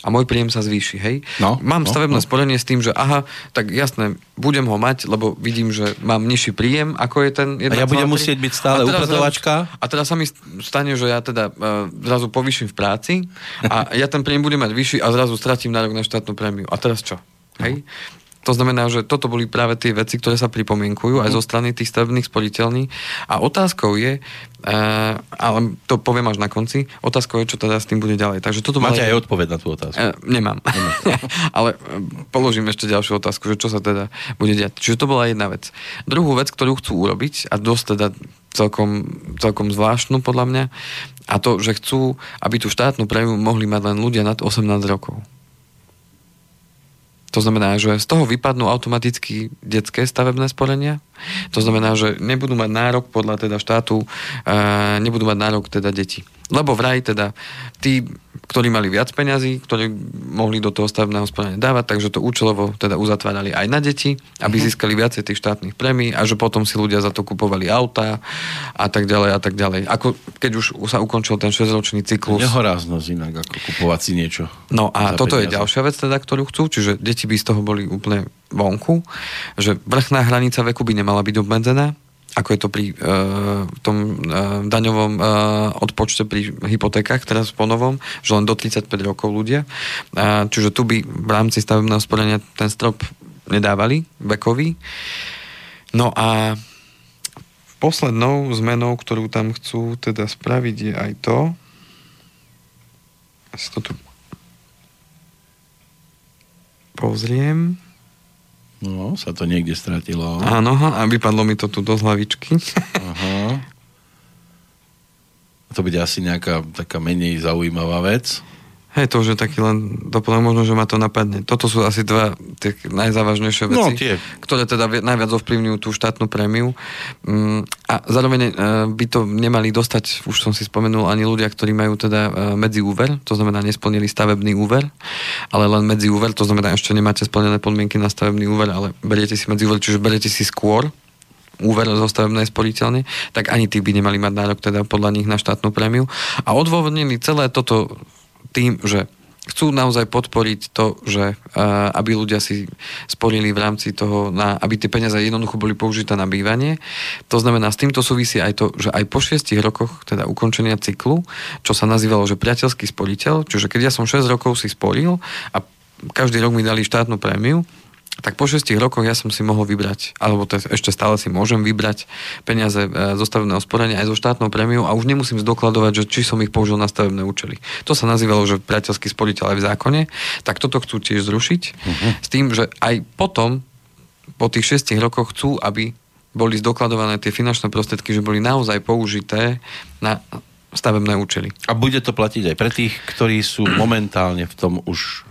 a môj príjem sa zvýši, hej? No, mám no, stavebné no. sporenie s tým, že aha, tak jasné, budem ho mať, lebo vidím, že mám nižší príjem, ako je ten 1, A ja budem 3. musieť byť stále upratovačka. A teraz sa mi stane, že ja teda uh, zrazu povýšim v práci a ja ten príjem budem mať vyšší a zrazu stratím nárok na štátnu prémiu. A teraz čo? Hej? To znamená, že toto boli práve tie veci, ktoré sa pripomienkujú aj zo strany tých stavebných spoliteľní. A otázkou je, uh, ale to poviem až na konci, otázkou je, čo teda s tým bude ďalej. Takže toto Máte aj odpoveď na tú otázku? Uh, nemám. nemám. (laughs) ale položím ešte ďalšiu otázku, že čo sa teda bude diať. Čiže to bola jedna vec. Druhú vec, ktorú chcú urobiť, a dosť teda celkom, celkom zvláštnu podľa mňa, a to, že chcú, aby tú štátnu prémiu mohli mať len ľudia nad 18 rokov. To znamená, že z toho vypadnú automaticky detské stavebné sporenia. To znamená, že nebudú mať nárok podľa teda štátu, nebudú mať nárok teda deti. Lebo vraj teda tí, ktorí mali viac peňazí, ktorí mohli do toho stavebného sporenia dávať, takže to účelovo teda uzatvárali aj na deti, aby uh-huh. získali viacej tých štátnych premií a že potom si ľudia za to kupovali auta a tak ďalej a tak ďalej. Ako keď už sa ukončil ten 6-ročný cyklus. Nehoráznosť inak, ako kupovať si niečo. No a toto peniaze. je ďalšia vec teda, ktorú chcú, čiže deti by z toho boli úplne vonku, že vrchná hranica veku by nemala byť obmedzená, ako je to pri uh, tom uh, daňovom uh, odpočte pri hypotékach, teraz po novom, že len do 35 rokov ľudia. Uh, čiže tu by v rámci stavebného sporenia ten strop nedávali, vekový. No a poslednou zmenou, ktorú tam chcú teda spraviť, je aj to, si to tu pozriem, No, sa to niekde stratilo. Áno, a vypadlo mi to tu do hlavičky. Aha. To bude asi nejaká taká menej zaujímavá vec. Hej, to už je taký len doplnok, možno, že ma to napadne. Toto sú asi dva tie najzávažnejšie veci, no, tie. ktoré teda najviac ovplyvňujú tú štátnu prémiu. Mm, a zároveň e, by to nemali dostať, už som si spomenul, ani ľudia, ktorí majú teda e, medzi úver, to znamená nesplnili stavebný úver, ale len medzi úver, to znamená ešte nemáte splnené podmienky na stavebný úver, ale beriete si medzi úver, čiže beriete si skôr úver zo stavebnej sporiteľne, tak ani tí by nemali mať nárok teda podľa nich na štátnu prémiu. A odôvodnili celé toto tým, že chcú naozaj podporiť to, že uh, aby ľudia si sporili v rámci toho, na, aby tie peniaze jednoducho boli použité na bývanie. To znamená, s týmto súvisí aj to, že aj po šiestich rokoch, teda ukončenia cyklu, čo sa nazývalo, že priateľský sporiteľ, čiže keď ja som 6 rokov si sporil a každý rok mi dali štátnu prémiu, tak po 6 rokoch ja som si mohol vybrať, alebo to ešte stále si môžem vybrať peniaze e, zo stavebného sporenia aj zo štátnou prémiou a už nemusím zdokladovať, že či som ich použil na stavebné účely. To sa nazývalo, že priateľský sporiteľ aj v zákone, tak toto chcú tiež zrušiť uh-huh. s tým, že aj potom, po tých 6 rokoch chcú, aby boli zdokladované tie finančné prostriedky, že boli naozaj použité na stavebné účely. A bude to platiť aj pre tých, ktorí sú momentálne v tom už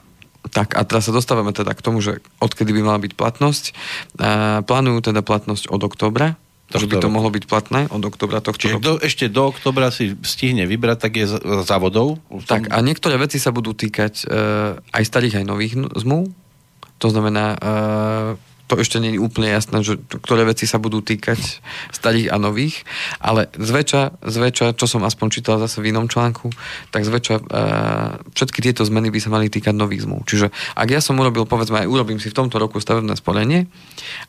tak a teraz sa dostávame teda k tomu, že odkedy by mala byť platnosť. Uh, plánujú teda platnosť od oktobra, že by to mohlo byť platné od oktobra tohto Čiže do, ešte do oktobra si stihne vybrať, tak je závodov? Tak a niektoré veci sa budú týkať uh, aj starých, aj nových zmluv. To znamená, uh, to ešte nie je úplne jasné, že ktoré veci sa budú týkať starých a nových, ale zväčša, zväčša čo som aspoň čítal zase v inom článku, tak zväčša uh, všetky tieto zmeny by sa mali týkať nových zmluv. Čiže ak ja som urobil, povedzme, aj urobím si v tomto roku stavebné sporenie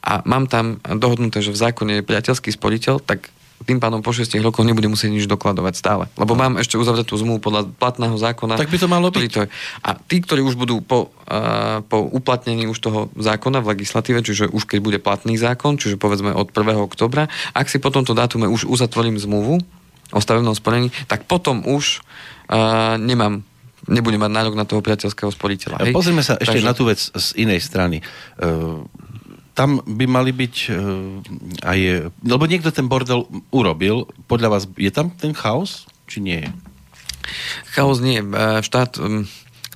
a mám tam dohodnuté, že v zákone je priateľský sporiteľ, tak tým pádom po 6 rokoch nebude musieť nič dokladovať stále. Lebo mám ešte uzavretú zmluvu podľa platného zákona. Tak by to malo byť. To je. A tí, ktorí už budú po, uh, po uplatnení už toho zákona v legislatíve, čiže už keď bude platný zákon, čiže povedzme od 1. oktobra, ak si po tomto dátume už uzatvorím zmluvu o stavebnom sporení, tak potom už uh, nemám nebude mať nárok na toho priateľského sporiteľa. Hej? Pozrime sa ešte Takže... na tú vec z inej strany. Uh tam by mali byť uh, aj... Lebo niekto ten bordel urobil. Podľa vás je tam ten chaos, či nie je? Chaos nie. E, štát um,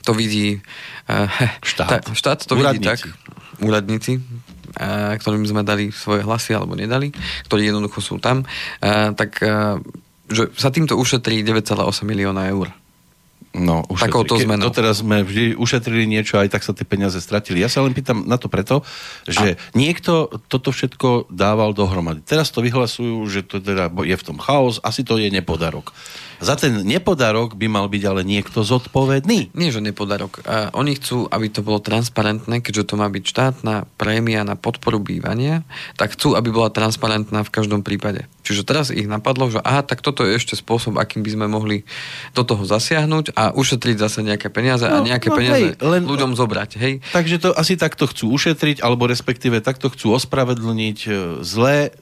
to vidí... (laughs) Štát? Ta, štát to Úradníci. vidí tak. Úradníci uh, ktorým sme dali svoje hlasy alebo nedali, ktorí jednoducho sú tam, tak že sa týmto ušetrí 9,8 milióna eur No, Takouto zmenou. Doteraz sme vždy ušetrili niečo, aj tak sa tie peniaze stratili. Ja sa len pýtam na to preto, že a... niekto toto všetko dával dohromady. Teraz to vyhlasujú, že to teda je v tom chaos, asi to je nepodarok. Za ten nepodarok by mal byť ale niekto zodpovedný. Nie, že nepodarok. Uh, oni chcú, aby to bolo transparentné, keďže to má byť štátna prémia na podporu bývania, tak chcú, aby bola transparentná v každom prípade. Čiže teraz ich napadlo, že aha, tak toto je ešte spôsob, akým by sme mohli do toho zasiahnuť a ušetriť zase nejaké peniaze no, a nejaké no, peniaze hej, len, ľuďom zobrať. Hej? Takže to asi takto chcú ušetriť, alebo respektíve takto chcú ospravedlniť e, zlé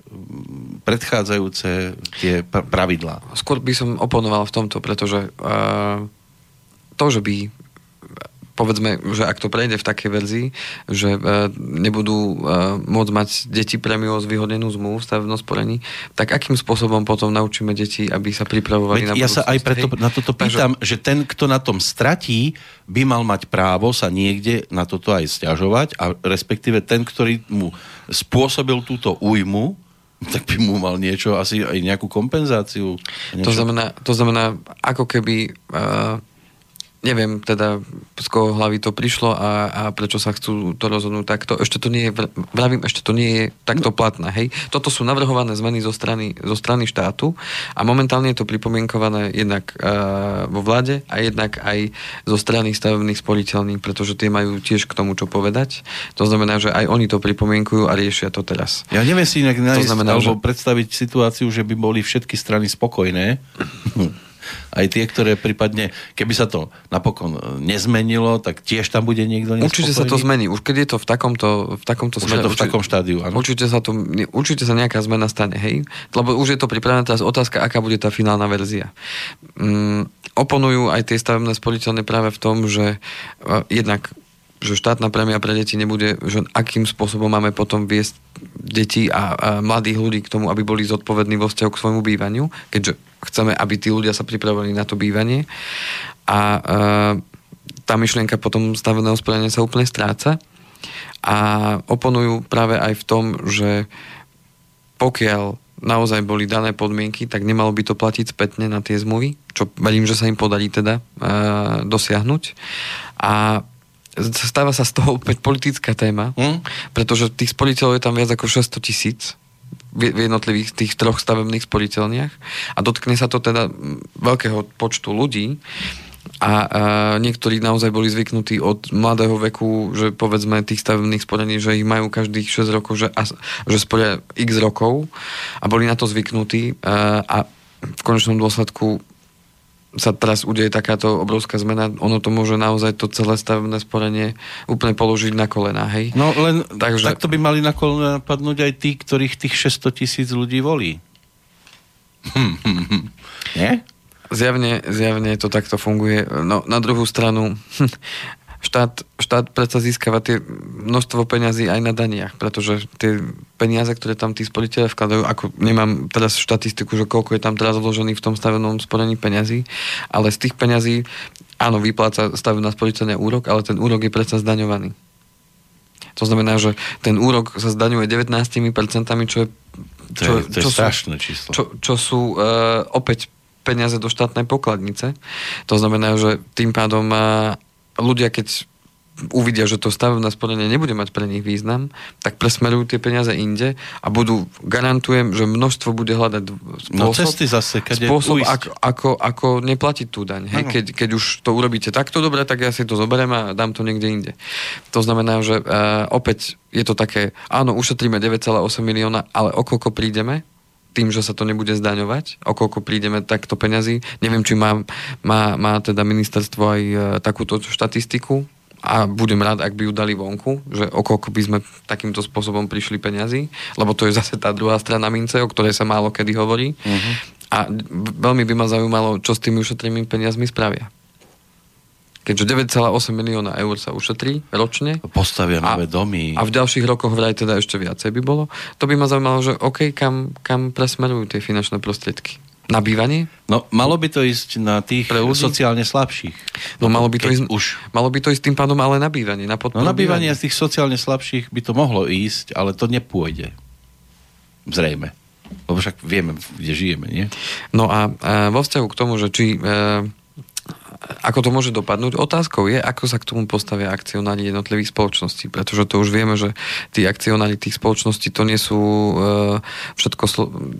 predchádzajúce tie pravidlá. Skôr by som oponoval v tomto, pretože uh, to, že by povedzme, že ak to prejde v takej verzii, že uh, nebudú uh, môcť mať deti premiu o zvýhodnenú zmluvu v stavebnom sporení, tak akým spôsobom potom naučíme deti, aby sa pripravovali Veď na Ja sa aj preto hej? na toto pýtam, Takže... že ten, kto na tom stratí, by mal mať právo sa niekde na toto aj stiažovať a respektíve ten, ktorý mu spôsobil túto újmu, tak by mu mal niečo, asi aj nejakú kompenzáciu. Niečo. To znamená, to znamená ako keby uh, neviem teda, z koho hlavy to prišlo a, a prečo sa chcú to rozhodnúť takto. Ešte to nie je, vravím, ešte to nie je takto no. platné, hej. Toto sú navrhované zmeny zo strany, zo strany štátu a momentálne je to pripomienkované jednak uh, vo vláde a jednak aj zo strany stavebných spoliteľných, pretože tie majú tiež k tomu čo povedať. To znamená, že aj oni to pripomienkujú a riešia to teraz. Ja neviem si inak nájsť, to znamená, alebo že... predstaviť situáciu, že by boli všetky strany spokojné (laughs) aj tie, ktoré prípadne, keby sa to napokon e, nezmenilo, tak tiež tam bude niekto nespokojný? Určite sa to zmení. Už keď je to v takomto, v takomto už smere, to v určite, takom štádiu, áno? Určite sa, to, určite sa nejaká zmena stane, hej? Lebo už je to pripravená teraz otázka, aká bude tá finálna verzia. Mm, oponujú aj tie stavebné spoliteľné práve v tom, že uh, jednak že štátna prémia pre deti nebude, že akým spôsobom máme potom viesť deti a, a mladých ľudí k tomu, aby boli zodpovední vo vzťahu k svojmu bývaniu, keďže chceme, aby tí ľudia sa pripravili na to bývanie. A a tá myšlienka potom staveného spojenia sa úplne stráca. A oponujú práve aj v tom, že pokiaľ naozaj boli dané podmienky, tak nemalo by to platiť spätne na tie zmluvy, čo verím, že sa im podarí teda e, dosiahnuť. A stáva sa z toho opäť politická téma, hmm? pretože tých spoliteľov je tam viac ako 600 tisíc v jednotlivých tých troch stavebných spoliteľniach a dotkne sa to teda veľkého počtu ľudí a, a niektorí naozaj boli zvyknutí od mladého veku, že povedzme tých stavebných sporení, že ich majú každých 6 rokov, že, a, že sporia x rokov a boli na to zvyknutí a, a v konečnom dôsledku sa teraz udeje takáto obrovská zmena, ono to môže naozaj to celé stavebné sporenie úplne položiť na kolena, hej? No len Takže... takto by mali na kolena padnúť aj tí, ktorých tých 600 tisíc ľudí volí. (laughs) Nie? Zjavne, zjavne to takto funguje. No, na druhú stranu, (laughs) štát, štát predsa získava tie množstvo peňazí aj na daniach, pretože tie peniaze, ktoré tam tí spoliteľe vkladajú, ako nemám teraz štatistiku, že koľko je tam teraz vložených v tom stavenom sporení peňazí, ale z tých peňazí, áno, vypláca stavená spoliteľne úrok, ale ten úrok je predsa zdaňovaný. To znamená, že ten úrok sa zdaňuje 19%, čo je... Čo, to je, to je čo strašné sú, číslo. Čo, čo sú uh, opäť peniaze do štátnej pokladnice. To znamená, že tým pádom uh, ľudia, keď uvidia, že to stavebné sporenie nebude mať pre nich význam, tak presmerujú tie peniaze inde a budú, garantujem, že množstvo bude hľadať spôsob, no cesty zase, spôsob ako, ako, ako neplatiť tú daň. Hej? Keď, keď už to urobíte takto dobre, tak ja si to zoberiem a dám to niekde inde. To znamená, že uh, opäť je to také, áno, ušetríme 9,8 milióna, ale o koľko prídeme, tým, že sa to nebude zdaňovať, o koľko prídeme takto peňazí. Neviem, či má, má, má teda ministerstvo aj e, takúto štatistiku a budem rád, ak by ju dali vonku, že o koľko by sme takýmto spôsobom prišli peňazí, lebo to je zase tá druhá strana mince, o ktorej sa málo kedy hovorí. Uh-huh. A veľmi by ma zaujímalo, čo s tými ušetrenými peniazmi spravia keďže 9,8 milióna eur sa ušetrí ročne. Postavia nové domy. A v ďalších rokoch vraj teda ešte viacej by bolo. To by ma zaujímalo, že OK, kam, kam presmerujú tie finančné prostriedky? Na bývanie? No, malo by to ísť na tých sociálne slabších. No, malo by, to ísť, už... malo by to ísť tým pádom ale na bývanie, na No, na bývanie z tých sociálne slabších by to mohlo ísť, ale to nepôjde. Zrejme. Lebo však vieme, kde žijeme, nie? No a, a vo vzťahu k tomu, že či e, ako to môže dopadnúť? Otázkou je, ako sa k tomu postavia akcionári jednotlivých spoločností, pretože to už vieme, že tí akcionári tých spoločností to nie sú uh, všetko,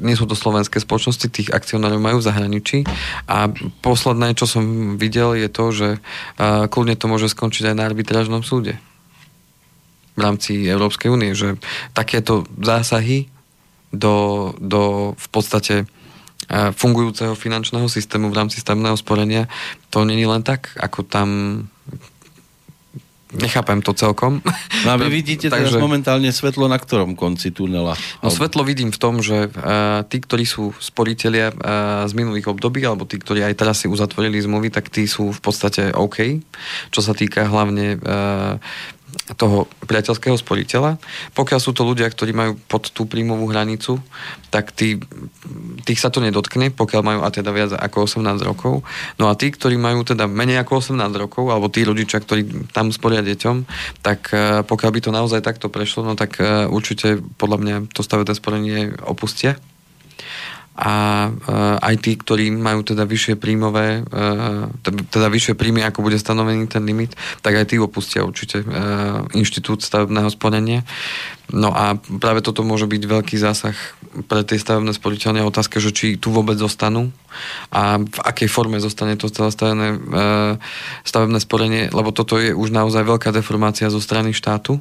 nie sú to slovenské spoločnosti, tých akcionárov majú v zahraničí a posledné, čo som videl, je to, že uh, kľudne to môže skončiť aj na arbitrážnom súde v rámci Európskej únie, že takéto zásahy do, do v podstate fungujúceho finančného systému v rámci stavebného sporenia, to není len tak, ako tam Nechápem to celkom. No a vy (laughs) vidíte Takže... teraz momentálne svetlo na ktorom konci tunela? No svetlo vidím v tom, že uh, tí, ktorí sú sporiteľia uh, z minulých období, alebo tí, ktorí aj teraz si uzatvorili zmluvy, tak tí sú v podstate OK, čo sa týka hlavne uh, toho priateľského sporiteľa. Pokiaľ sú to ľudia, ktorí majú pod tú príjmovú hranicu, tak tí, tých sa to nedotkne, pokiaľ majú a teda viac ako 18 rokov. No a tí, ktorí majú teda menej ako 18 rokov, alebo tí rodičia, ktorí tam sporia deťom, tak e, pokiaľ by to naozaj takto prešlo, no tak e, určite podľa mňa to stavebné sporenie opustia a uh, aj tí, ktorí majú teda vyššie príjmové, uh, teda vyššie príjmy, ako bude stanovený ten limit, tak aj tí opustia určite uh, inštitút stavebného sporenia. No a práve toto môže byť veľký zásah pre tie stavebné sporiteľne. Otázka, že či tu vôbec zostanú a v akej forme zostane to celé stavebné, stavebné sporenie, lebo toto je už naozaj veľká deformácia zo strany štátu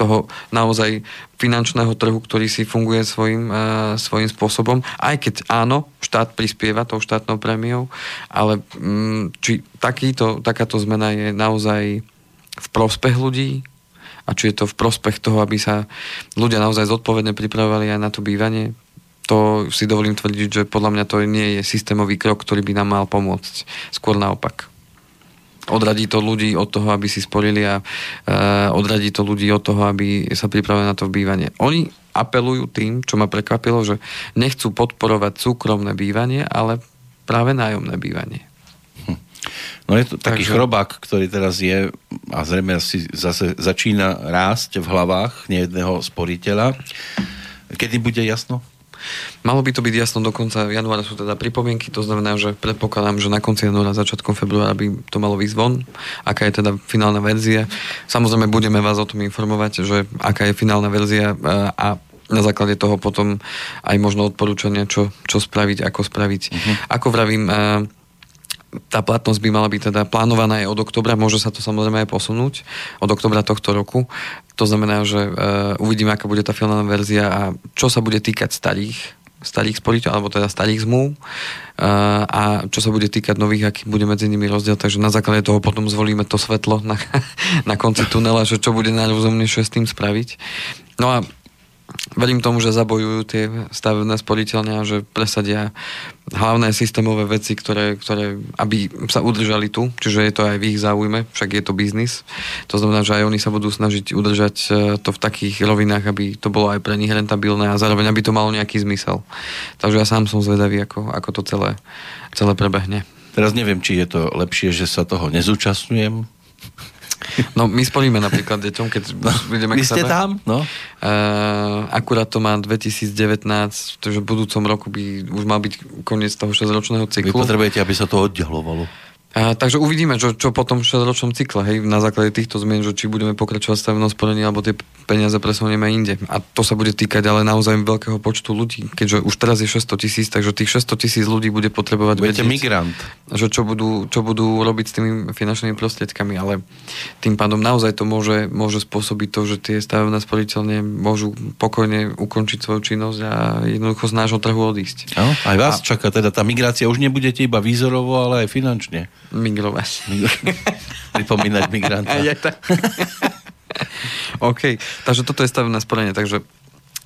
toho naozaj finančného trhu, ktorý si funguje svojím, uh, svojím spôsobom. Aj keď áno, štát prispieva tou štátnou prémiou, ale um, či takýto, takáto zmena je naozaj v prospech ľudí a či je to v prospech toho, aby sa ľudia naozaj zodpovedne pripravovali aj na to bývanie, to si dovolím tvrdiť, že podľa mňa to nie je systémový krok, ktorý by nám mal pomôcť. Skôr naopak odradí to ľudí od toho, aby si sporili a uh, odradí to ľudí od toho, aby sa pripravili na to bývanie. Oni apelujú tým, čo ma prekvapilo, že nechcú podporovať súkromné bývanie, ale práve nájomné bývanie. Hm. No je to taký Takže... chrobák, ktorý teraz je a zrejme si zase začína rásť v hlavách nejedného sporiteľa. Kedy bude jasno? Malo by to byť jasno, do konca januára sú teda pripomienky, to znamená, že predpokladám, že na konci januára, začiatkom februára by to malo výsť von, aká je teda finálna verzia. Samozrejme budeme vás o tom informovať, že aká je finálna verzia a na základe toho potom aj možno odporúčania, čo, čo spraviť, ako spraviť. Uh-huh. Ako vravím, tá platnosť by mala byť teda plánovaná aj od oktobra, môže sa to samozrejme aj posunúť od oktobra tohto roku. To znamená, že uh, uvidíme, aká bude tá finálna verzia a čo sa bude týkať starých starých sporiteľov, alebo teda starých zmluv uh, a čo sa bude týkať nových, aký bude medzi nimi rozdiel, takže na základe toho potom zvolíme to svetlo na, (laughs) na konci tunela, že čo bude najrozumnejšie s tým spraviť. No a verím tomu, že zabojujú tie stavebné sporiteľne a že presadia hlavné systémové veci, ktoré, ktoré, aby sa udržali tu, čiže je to aj v ich záujme, však je to biznis. To znamená, že aj oni sa budú snažiť udržať e, to v takých rovinách, aby to bolo aj pre nich rentabilné a zároveň aby to malo nejaký zmysel. Takže ja sám som zvedavý, ako, ako to celé, celé prebehne. Teraz neviem, či je to lepšie, že sa toho nezúčastňujem, No my spolime napríklad deťom, keď no, budeme Vy ste sebe. tam? No. Uh, akurát to má 2019, takže v budúcom roku by už mal byť koniec toho 6-ročného cyklu. Vy potrebujete, aby sa to oddialovalo. A, takže uvidíme, čo, čo potom v 6-ročnom cykle, hej, na základe týchto zmien, že či budeme pokračovať v stavebnom sporení, alebo tie peniaze presunieme inde. A to sa bude týkať ale naozaj veľkého počtu ľudí, keďže už teraz je 600 tisíc, takže tých 600 tisíc ľudí bude potrebovať Budete vedieť, migrant. Že čo budú, čo budú robiť s tými finančnými prostriedkami, ale tým pádom naozaj to môže, môže spôsobiť to, že tie stavebné sporiteľne môžu pokojne ukončiť svoju činnosť a jednoducho z nášho trhu odísť. No, aj vás a... čaká teda tá migrácia, už nebudete iba výzorovo, ale aj finančne. Migrovať. (laughs) Pripomínať migranta. (laughs) Je tak. (laughs) OK, takže toto je stavebné sporenie, takže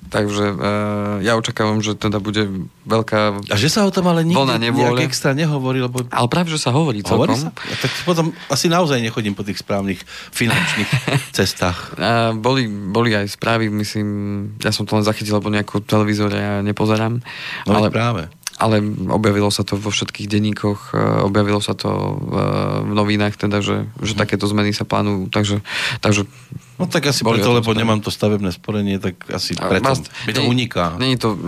Takže uh, ja očakávam, že teda bude veľká A že sa o tom ale nikdy nejak extra nehovorí, lebo... Ale práve, že sa hovorí celkom. Hovorí sa? Ja, tak potom asi naozaj nechodím po tých správnych finančných cestách. Uh, boli, boli aj správy, myslím, ja som to len zachytil, lebo nejakú televízor ja nepozerám. No ale práve ale objavilo sa to vo všetkých denníkoch, e, objavilo sa to v, v novinách, teda, že, že mhm. takéto zmeny sa plánujú, takže, takže No tak asi preto, lebo nemám to stavebné sporenie, tak asi preto mi to uniká. Není to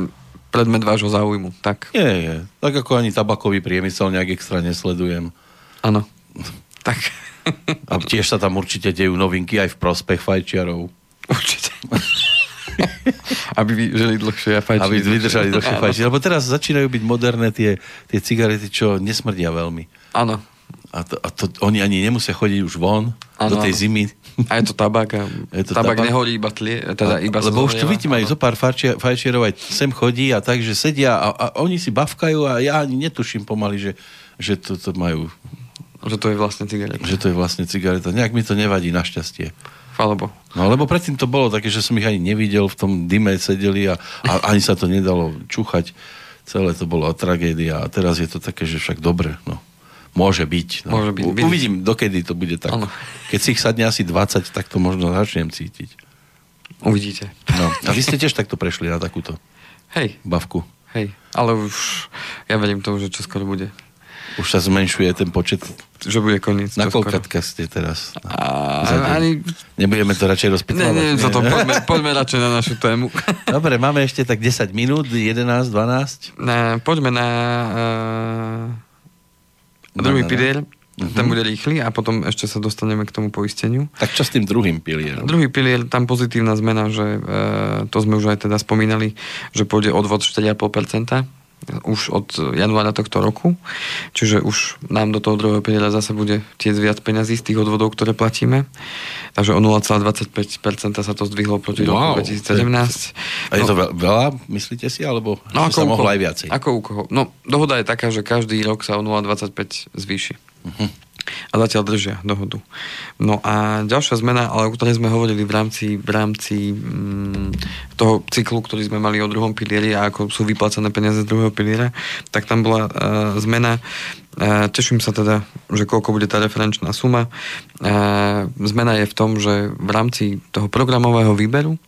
predmet vášho záujmu, tak. Nie, nie. Tak ako ani tabakový priemysel nejak extra nesledujem. Áno. (laughs) tak. A tiež sa tam určite dejú novinky aj v prospech fajčiarov. Určite. (laughs) (laughs) Aby vydržali dlhšie a fajčili. Aby vydržali dlhšie a fajčili. Lebo teraz začínajú byť moderné tie, tie cigarety, čo nesmrdia veľmi. Áno. A, to, a to, oni ani nemusia chodiť už von ano, do tej ano. zimy. A je to tabak a (laughs) je to tabak, tabak nehodí iba tlie, teda iba Lebo už tu vidím aj zo pár fajčierov aj sem chodí a tak, že sedia a, a oni si bavkajú a ja ani netuším pomaly, že, že to, to majú že to je vlastne cigareta. Že to je vlastne cigareta. Nejak mi to nevadí, našťastie. Alebo. No lebo predtým to bolo také, že som ich ani nevidel, v tom dime sedeli a, a ani sa to nedalo čúchať. Celé to bolo tragédia a teraz je to také, že však dobre, no. Môže byť. No. Môže byť. U, uvidím, dokedy to bude tak. Ano. Keď si ich sadne asi 20, tak to možno začnem cítiť. Uvidíte. No. A vy ste tiež takto prešli na takúto Hej. bavku. Hej, ale už ja verím tomu, že čo skoro bude. Už sa zmenšuje ten počet. Že bude koniec. Na koľkatka ste teraz? A, ani... Nebudeme to radšej rozpýtovať. Nie, za to poďme, poďme radšej na našu tému. (laughs) Dobre, máme ešte tak 10 minút, 11, 12. Ne, poďme na uh, druhý pilier. Uh-huh. Ten bude rýchly a potom ešte sa dostaneme k tomu poisteniu. Tak čo s tým druhým pilierom? Druhý pilier, tam pozitívna zmena, že e, to sme už aj teda spomínali, že pôjde odvod 4,5% už od januára tohto roku. Čiže už nám do toho druhého piliera zase bude tieť viac peňazí z tých odvodov, ktoré platíme. Takže o 0,25% sa to zdvihlo proti wow, roku 2017. A je no, to veľa, myslíte si, alebo no, sa mohlo aj viacej? Ako u koho? No, dohoda je taká, že každý rok sa o 0,25 zvýši. Uh-huh a zatiaľ držia dohodu. No a ďalšia zmena, ale o ktorej sme hovorili v rámci, v rámci mm, toho cyklu, ktorý sme mali o druhom pilieri a ako sú vyplácané peniaze z druhého piliera, tak tam bola uh, zmena uh, Teším sa teda, že koľko bude tá referenčná suma. Uh, zmena je v tom, že v rámci toho programového výberu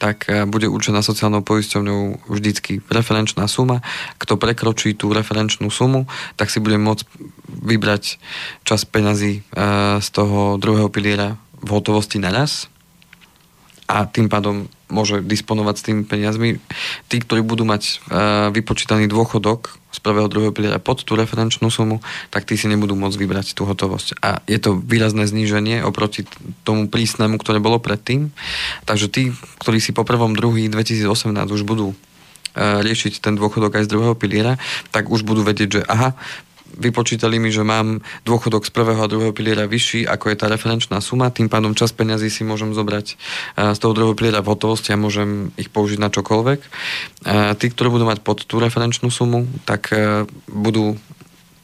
tak e, bude určená sociálnou poisťovňou vždycky referenčná suma. Kto prekročí tú referenčnú sumu, tak si bude môcť vybrať čas peňazí e, z toho druhého piliera v hotovosti naraz a tým pádom môže disponovať s tými peniazmi. Tí, ktorí budú mať uh, vypočítaný dôchodok z prvého, druhého piliera pod tú referenčnú sumu, tak tí si nebudú môcť vybrať tú hotovosť. A je to výrazné zníženie oproti tomu prísnemu, ktoré bolo predtým. Takže tí, ktorí si po prvom, druhý 2018 už budú riešiť ten dôchodok aj z druhého piliera, tak už budú vedieť, že aha, vypočítali mi, že mám dôchodok z prvého a druhého piliera vyšší, ako je tá referenčná suma, tým pádom čas peňazí si môžem zobrať z toho druhého piliera v hotovosti a môžem ich použiť na čokoľvek. Tí, ktorí budú mať pod tú referenčnú sumu, tak e, budú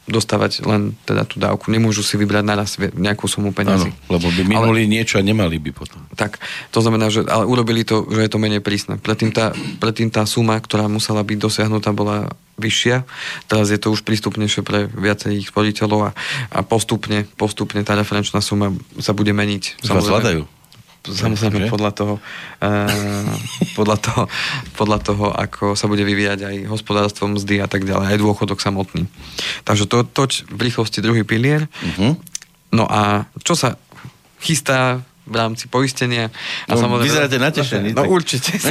dostávať len teda tú dávku. Nemôžu si vybrať naraz nejakú sumu peniazy. Áno, lebo by minuli ale, niečo a nemali by potom. Tak, to znamená, že ale urobili to, že je to menej prísne. Predtým tá, predtým tá suma, ktorá musela byť dosiahnutá, bola vyššia. Teraz je to už prístupnejšie pre viacerých sporiteľov a, a postupne, postupne tá referenčná suma sa bude meniť. Samozrejme, samozrejme podľa toho, uh, podľa toho, podľa toho, ako sa bude vyvíjať aj hospodárstvo, mzdy a tak ďalej, aj dôchodok samotný. Takže to, toť v rýchlosti druhý pilier. Uh-huh. No a čo sa chystá v rámci poistenia. A no, samozrejme, vyzeráte natešení. No tak... určite. (laughs)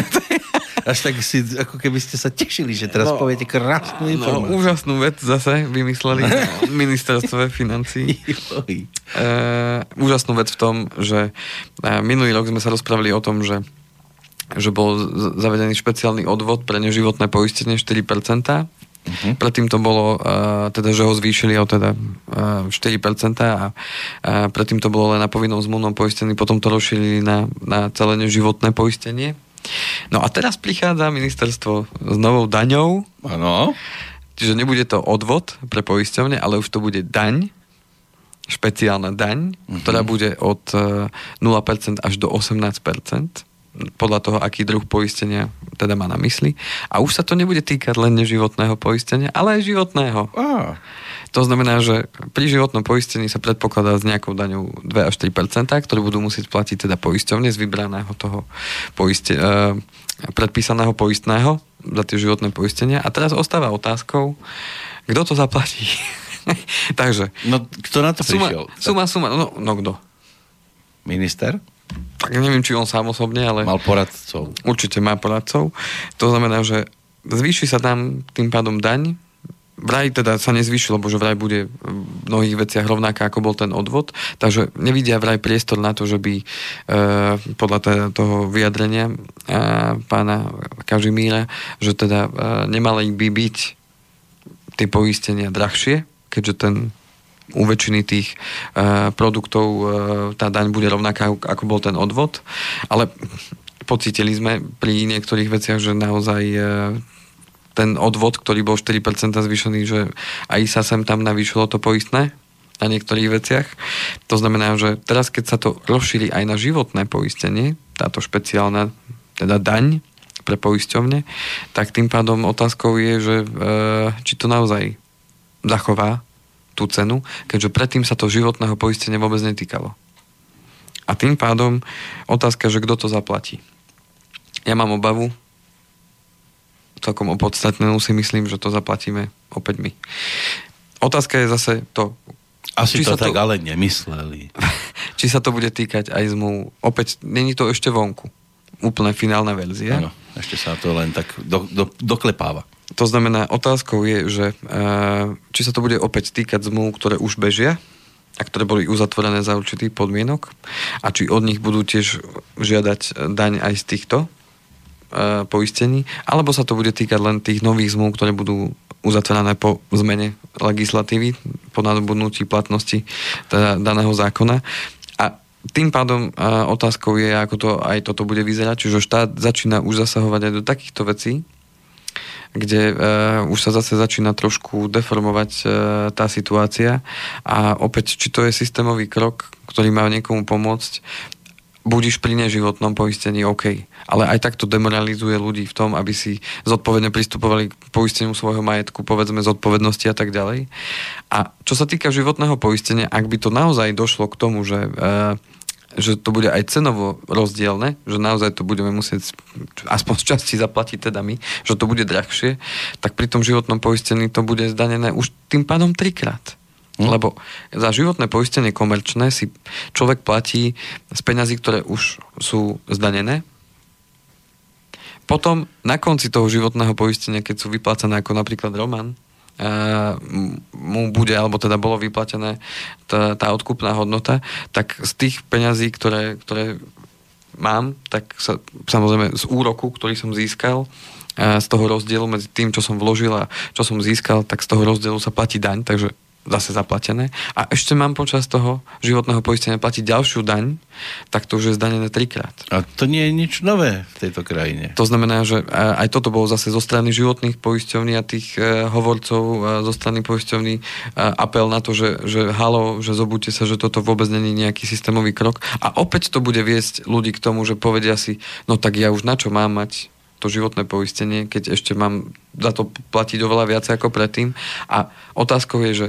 Až tak si, ako keby ste sa tešili, že teraz no, poviete krásnu no, informáciu. No, úžasnú vec zase vymysleli (laughs) ministerstve financí. (laughs) e, úžasnú vec v tom, že e, minulý rok sme sa rozprávali o tom, že že bol zavedený špeciálny odvod pre neživotné poistenie 4%. Uh-huh. Predtým to bolo, uh, teda, že ho zvýšili o teda uh, 4% a uh, predtým to bolo len na povinnom zmluvnom poistení, potom to rozšírili na, na celé neživotné poistenie. No a teraz prichádza ministerstvo s novou daňou. Áno. Čiže nebude to odvod pre poisťovne, ale už to bude daň, špeciálna daň, uh-huh. ktorá bude od 0% e, až do 18% podľa toho, aký druh poistenia teda má na mysli. A už sa to nebude týkať len neživotného poistenia, ale aj životného. Ah. To znamená, že pri životnom poistení sa predpokladá s nejakou daňou 2 až 3% ktoré budú musieť platiť teda poisťovne z vybraného toho poiste, uh, predpísaného poistného za tie životné poistenia. A teraz ostáva otázkou, kto to zaplatí. (laughs) Takže... No, kto na to suma, prišiel? Suma, suma, no, no kto? Minister? Tak neviem, či on sám osobne, ale... Mal poradcov. Určite má poradcov. To znamená, že zvýši sa tam tým pádom daň vraj teda sa nezvyšil, lebo že vraj bude v mnohých veciach rovnaká, ako bol ten odvod, takže nevidia vraj priestor na to, že by e, podľa teda toho vyjadrenia e, pána Kažimíra, že teda e, nemali by byť tie poistenia drahšie, keďže ten u väčšiny tých e, produktov e, tá daň bude rovnaká, ako bol ten odvod, ale pocitili sme pri niektorých veciach, že naozaj e, ten odvod, ktorý bol 4% zvýšený, že aj sa sem tam navýšilo to poistné na niektorých veciach. To znamená, že teraz, keď sa to rozšíri aj na životné poistenie, táto špeciálna teda daň pre poisťovne, tak tým pádom otázkou je, že e, či to naozaj zachová tú cenu, keďže predtým sa to životného poistenia vôbec netýkalo. A tým pádom otázka, že kto to zaplatí. Ja mám obavu, celkom opodstatnenú si myslím, že to zaplatíme opäť my. Otázka je zase to... Asi to tak to, ale nemysleli. (laughs) či sa to bude týkať aj zmluv. Opäť, není to ešte vonku. Úplne finálna verzia. Áno, ešte sa to len tak do, do, doklepáva. To znamená, otázkou je, že e, či sa to bude opäť týkať zmluv, ktoré už bežia a ktoré boli uzatvorené za určitý podmienok a či od nich budú tiež žiadať daň aj z týchto E, poistení, alebo sa to bude týkať len tých nových zmluv, ktoré budú uzatvorené po zmene legislatívy, po nadobudnutí platnosti teda daného zákona. A tým pádom e, otázkou je, ako to aj toto bude vyzerať, čiže štát začína už zasahovať aj do takýchto vecí, kde uh, už sa zase začína trošku deformovať uh, tá situácia a opäť, či to je systémový krok, ktorý má niekomu pomôcť, budíš pri neživotnom poistení, OK. Ale aj tak to demoralizuje ľudí v tom, aby si zodpovedne pristupovali k poisteniu svojho majetku, povedzme zodpovednosti a tak ďalej. A čo sa týka životného poistenia, ak by to naozaj došlo k tomu, že uh, že to bude aj cenovo rozdielne, že naozaj to budeme musieť aspoň z časti zaplatiť teda my, že to bude drahšie, tak pri tom životnom poistení to bude zdanené už tým pádom trikrát. Hm? Lebo za životné poistenie komerčné si človek platí z peňazí, ktoré už sú zdanené. Potom na konci toho životného poistenia, keď sú vyplácané ako napríklad Roman, mu bude, alebo teda bolo vyplatené tá, tá odkupná hodnota, tak z tých peňazí, ktoré, ktoré mám, tak sa, samozrejme z úroku, ktorý som získal, z toho rozdielu medzi tým, čo som vložil a čo som získal, tak z toho rozdielu sa platí daň, takže zase zaplatené. A ešte mám počas toho životného poistenia platiť ďalšiu daň, tak to už je zdanené trikrát. A to nie je nič nové v tejto krajine. To znamená, že aj toto bolo zase zo strany životných poisťovní a tých e, hovorcov zo strany poisťovní e, apel na to, že, že halo, že zobudte sa, že toto vôbec není nejaký systémový krok. A opäť to bude viesť ľudí k tomu, že povedia si, no tak ja už na čo mám mať to životné poistenie, keď ešte mám za to platiť oveľa viac ako predtým. A otázkou je, že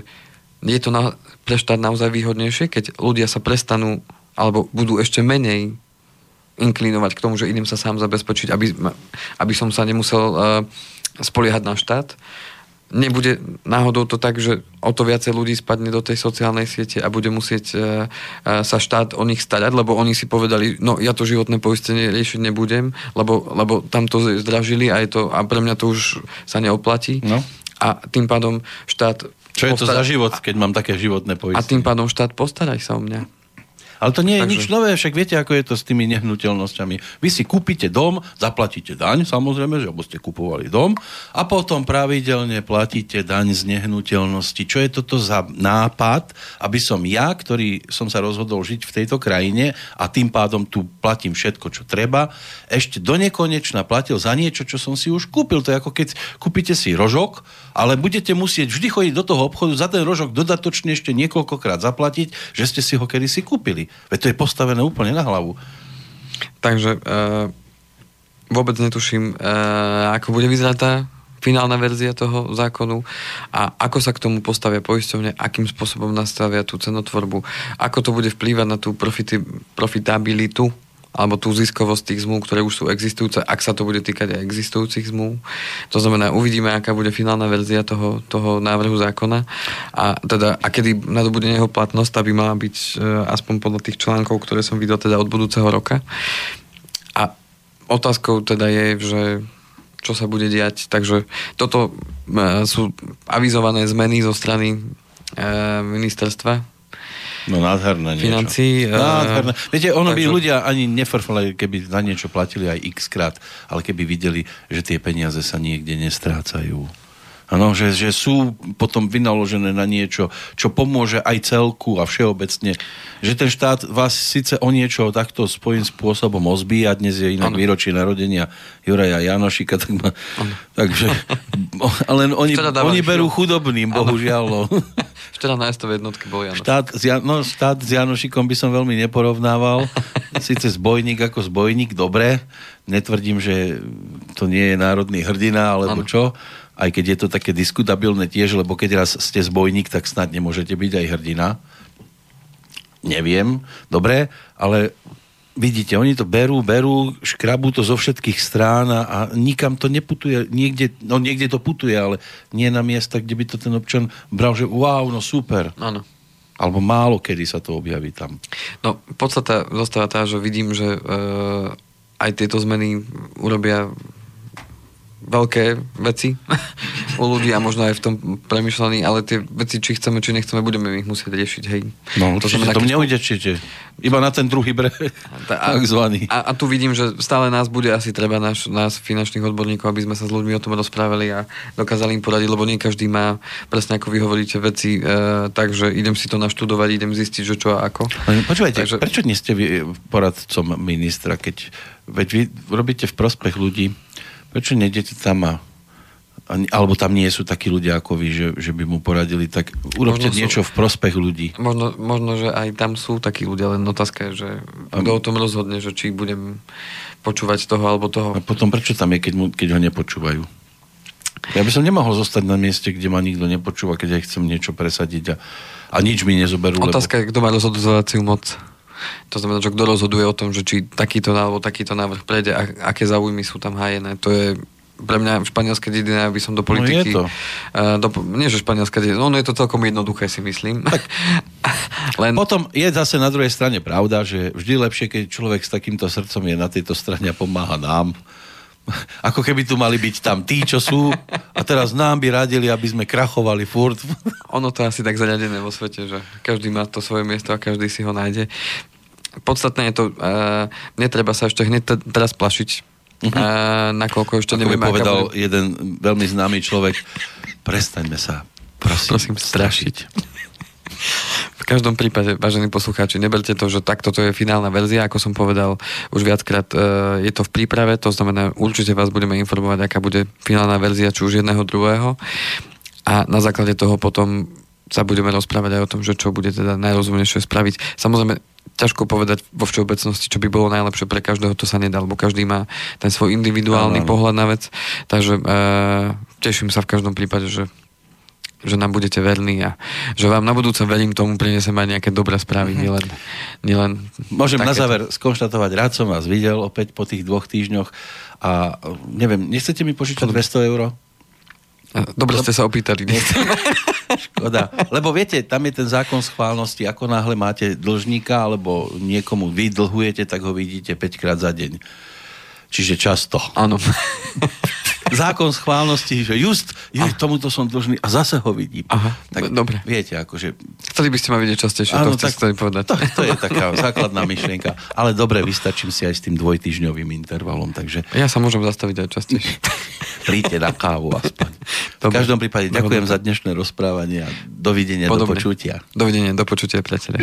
je to na, pre štát naozaj výhodnejšie, keď ľudia sa prestanú alebo budú ešte menej inklinovať k tomu, že idem sa sám zabezpečiť, aby, aby som sa nemusel uh, spoliehať na štát. Nebude náhodou to tak, že o to viacej ľudí spadne do tej sociálnej siete a bude musieť uh, uh, sa štát o nich starať, lebo oni si povedali, no ja to životné poistenie riešiť nebudem, lebo, lebo tam to zdražili a, je to, a pre mňa to už sa neoplatí. No. A tým pádom štát čo je to za život, keď mám také životné poistenie? A tým pádom štát postaraj sa o mňa. Ale to nie je Takže... nič nové, však viete, ako je to s tými nehnuteľnosťami. Vy si kúpite dom, zaplatíte daň, samozrejme, že ste kupovali dom, a potom pravidelne platíte daň z nehnuteľnosti. Čo je toto za nápad, aby som ja, ktorý som sa rozhodol žiť v tejto krajine a tým pádom tu platím všetko, čo treba, ešte do nekonečna platil za niečo, čo som si už kúpil. To je ako keď kúpite si rožok, ale budete musieť vždy chodiť do toho obchodu za ten rožok dodatočne ešte niekoľkokrát zaplatiť, že ste si ho kedy si kúpili. Veď to je postavené úplne na hlavu. Takže e, vôbec netuším, e, ako bude vyzerať tá finálna verzia toho zákonu a ako sa k tomu postavia poisťovne, akým spôsobom nastavia tú cenotvorbu, ako to bude vplývať na tú profity, profitabilitu alebo tú ziskovosť tých zmluv, ktoré už sú existujúce, ak sa to bude týkať aj existujúcich zmluv. To znamená, uvidíme, aká bude finálna verzia toho, toho návrhu zákona a, teda, a kedy nadobudne jeho platnosť, aby mala byť e, aspoň podľa tých článkov, ktoré som videl teda od budúceho roka. A otázkou teda je, že čo sa bude diať. Takže toto sú avizované zmeny zo strany ministerstva No nádherné niečo. Financí. Nádherné. Viete, ono takže... by ľudia ani nefrfali, keby za niečo platili aj x krát, ale keby videli, že tie peniaze sa niekde nestrácajú. Ano, že, že sú potom vynaložené na niečo, čo pomôže aj celku a všeobecne. Že ten štát vás síce o niečo takto svojím spôsobom ozbíja, dnes je inak ano. výročie narodenia Juraja Janošika, tak ma, takže, (laughs) ale oni, oni berú chudobným, bohužiaľ. No. (laughs) Včera na jednotke bol Janošik. Štát, no, štát s Janošikom by som veľmi neporovnával. (laughs) Sice zbojník ako zbojník, dobre. Netvrdím, že to nie je národný hrdina, alebo ano. čo aj keď je to také diskutabilné tiež, lebo keď raz ste zbojník, tak snad nemôžete byť aj hrdina. Neviem, dobre, ale vidíte, oni to berú, berú, škrabú to zo všetkých strán a, a nikam to neputuje. Niekde, no niekde to putuje, ale nie na miesta, kde by to ten občan bral, že wow, no super. Áno. Alebo málo kedy sa to objaví tam. No, podstata zostáva tá, že vidím, že e, aj tieto zmeny urobia veľké veci u ľudí a možno aj v tom premyšľaní, ale tie veci, či chceme, či nechceme, budeme ich musieť riešiť, hej. No, to znamená, to neujde, či iba na ten druhý breh, a, takzvaný. A, a, tu vidím, že stále nás bude asi treba, náš, nás finančných odborníkov, aby sme sa s ľuďmi o tom rozprávali a dokázali im poradiť, lebo nie každý má, presne ako vy hovoríte, veci, e, takže idem si to naštudovať, idem zistiť, že čo a ako. Počúvajte, takže... prečo nie ste vy poradcom ministra, keď veď vy robíte v prospech ľudí, prečo nejdete tam a alebo tam nie sú takí ľudia ako vy, že, že by mu poradili, tak urobte možno niečo sú, v prospech ľudí. Možno, možno, že aj tam sú takí ľudia, len otázka je, že kto o tom rozhodne, že či budem počúvať toho alebo toho. A potom prečo tam je, keď, mu, keď ho nepočúvajú? Ja by som nemohol zostať na mieste, kde ma nikto nepočúva, keď ja chcem niečo presadiť a, a nič mi nezoberú. Otázka lebo... je, kto má rozhodovaciu moc. To znamená, že kto rozhoduje o tom, že či takýto alebo takýto návrh prejde a aké záujmy sú tam hájené. To je pre mňa španielské dedina, aby som do politiky... No je to. Uh, do, nie, že španielská dedina, no, no je to celkom jednoduché, si myslím. Tak, (laughs) Len... Potom je zase na druhej strane pravda, že vždy lepšie, keď človek s takýmto srdcom je na tejto strane a pomáha nám, ako keby tu mali byť tam tí, čo sú a teraz nám by radili, aby sme krachovali furt. Ono to asi tak zariadené vo svete, že každý má to svoje miesto a každý si ho nájde. Podstatné je to, uh, netreba sa ešte hneď t- teraz plašiť, uh-huh. uh, nakoľko ešte Ako nevieme, povedal bude... jeden veľmi známy človek, prestaňme sa, prosím, prosím strašiť. strašiť. V každom prípade, vážení poslucháči, neberte to, že takto to je finálna verzia, ako som povedal už viackrát, e, je to v príprave, to znamená, určite vás budeme informovať, aká bude finálna verzia, či už jedného, druhého. A na základe toho potom sa budeme rozprávať aj o tom, že čo bude teda najrozumnejšie spraviť. Samozrejme, ťažko povedať vo všeobecnosti, čo by bolo najlepšie pre každého, to sa nedá, lebo každý má ten svoj individuálny ano, ano. pohľad na vec. Takže e, teším sa v každom prípade, že že nám budete verní a že vám na budúce verím tomu prinesem aj nejaké dobré správy, mm-hmm. nielen, nielen Môžem takéto. na záver skonštatovať, rád som vás videl opäť po tých dvoch týždňoch a neviem, nechcete mi požičať 200 eur? Dobre ste sa opýtali. Škoda. Lebo viete, tam je ten zákon schválnosti, ako náhle máte dlžníka alebo niekomu vy dlhujete, tak ho vidíte 5 krát za deň. Čiže často. Áno. (laughs) zákon schválnosti, že just, je, tomuto som dlžný a zase ho vidím. Aha, tak dobre. Viete, akože... Chceli by ste ma vidieť častejšie, áno, to tak, povedať. To, to je taká základná myšlienka. Ale dobre, vystačím si aj s tým dvojtyžňovým intervalom, takže... Ja sa môžem zastaviť aj častejšie. (laughs) Príďte na kávu aspoň. Dobre. V každom prípade ďakujem dobre. za dnešné rozprávanie a dovidenia, Podobne. do počutia. Dovidenia, do počutia, priateľe.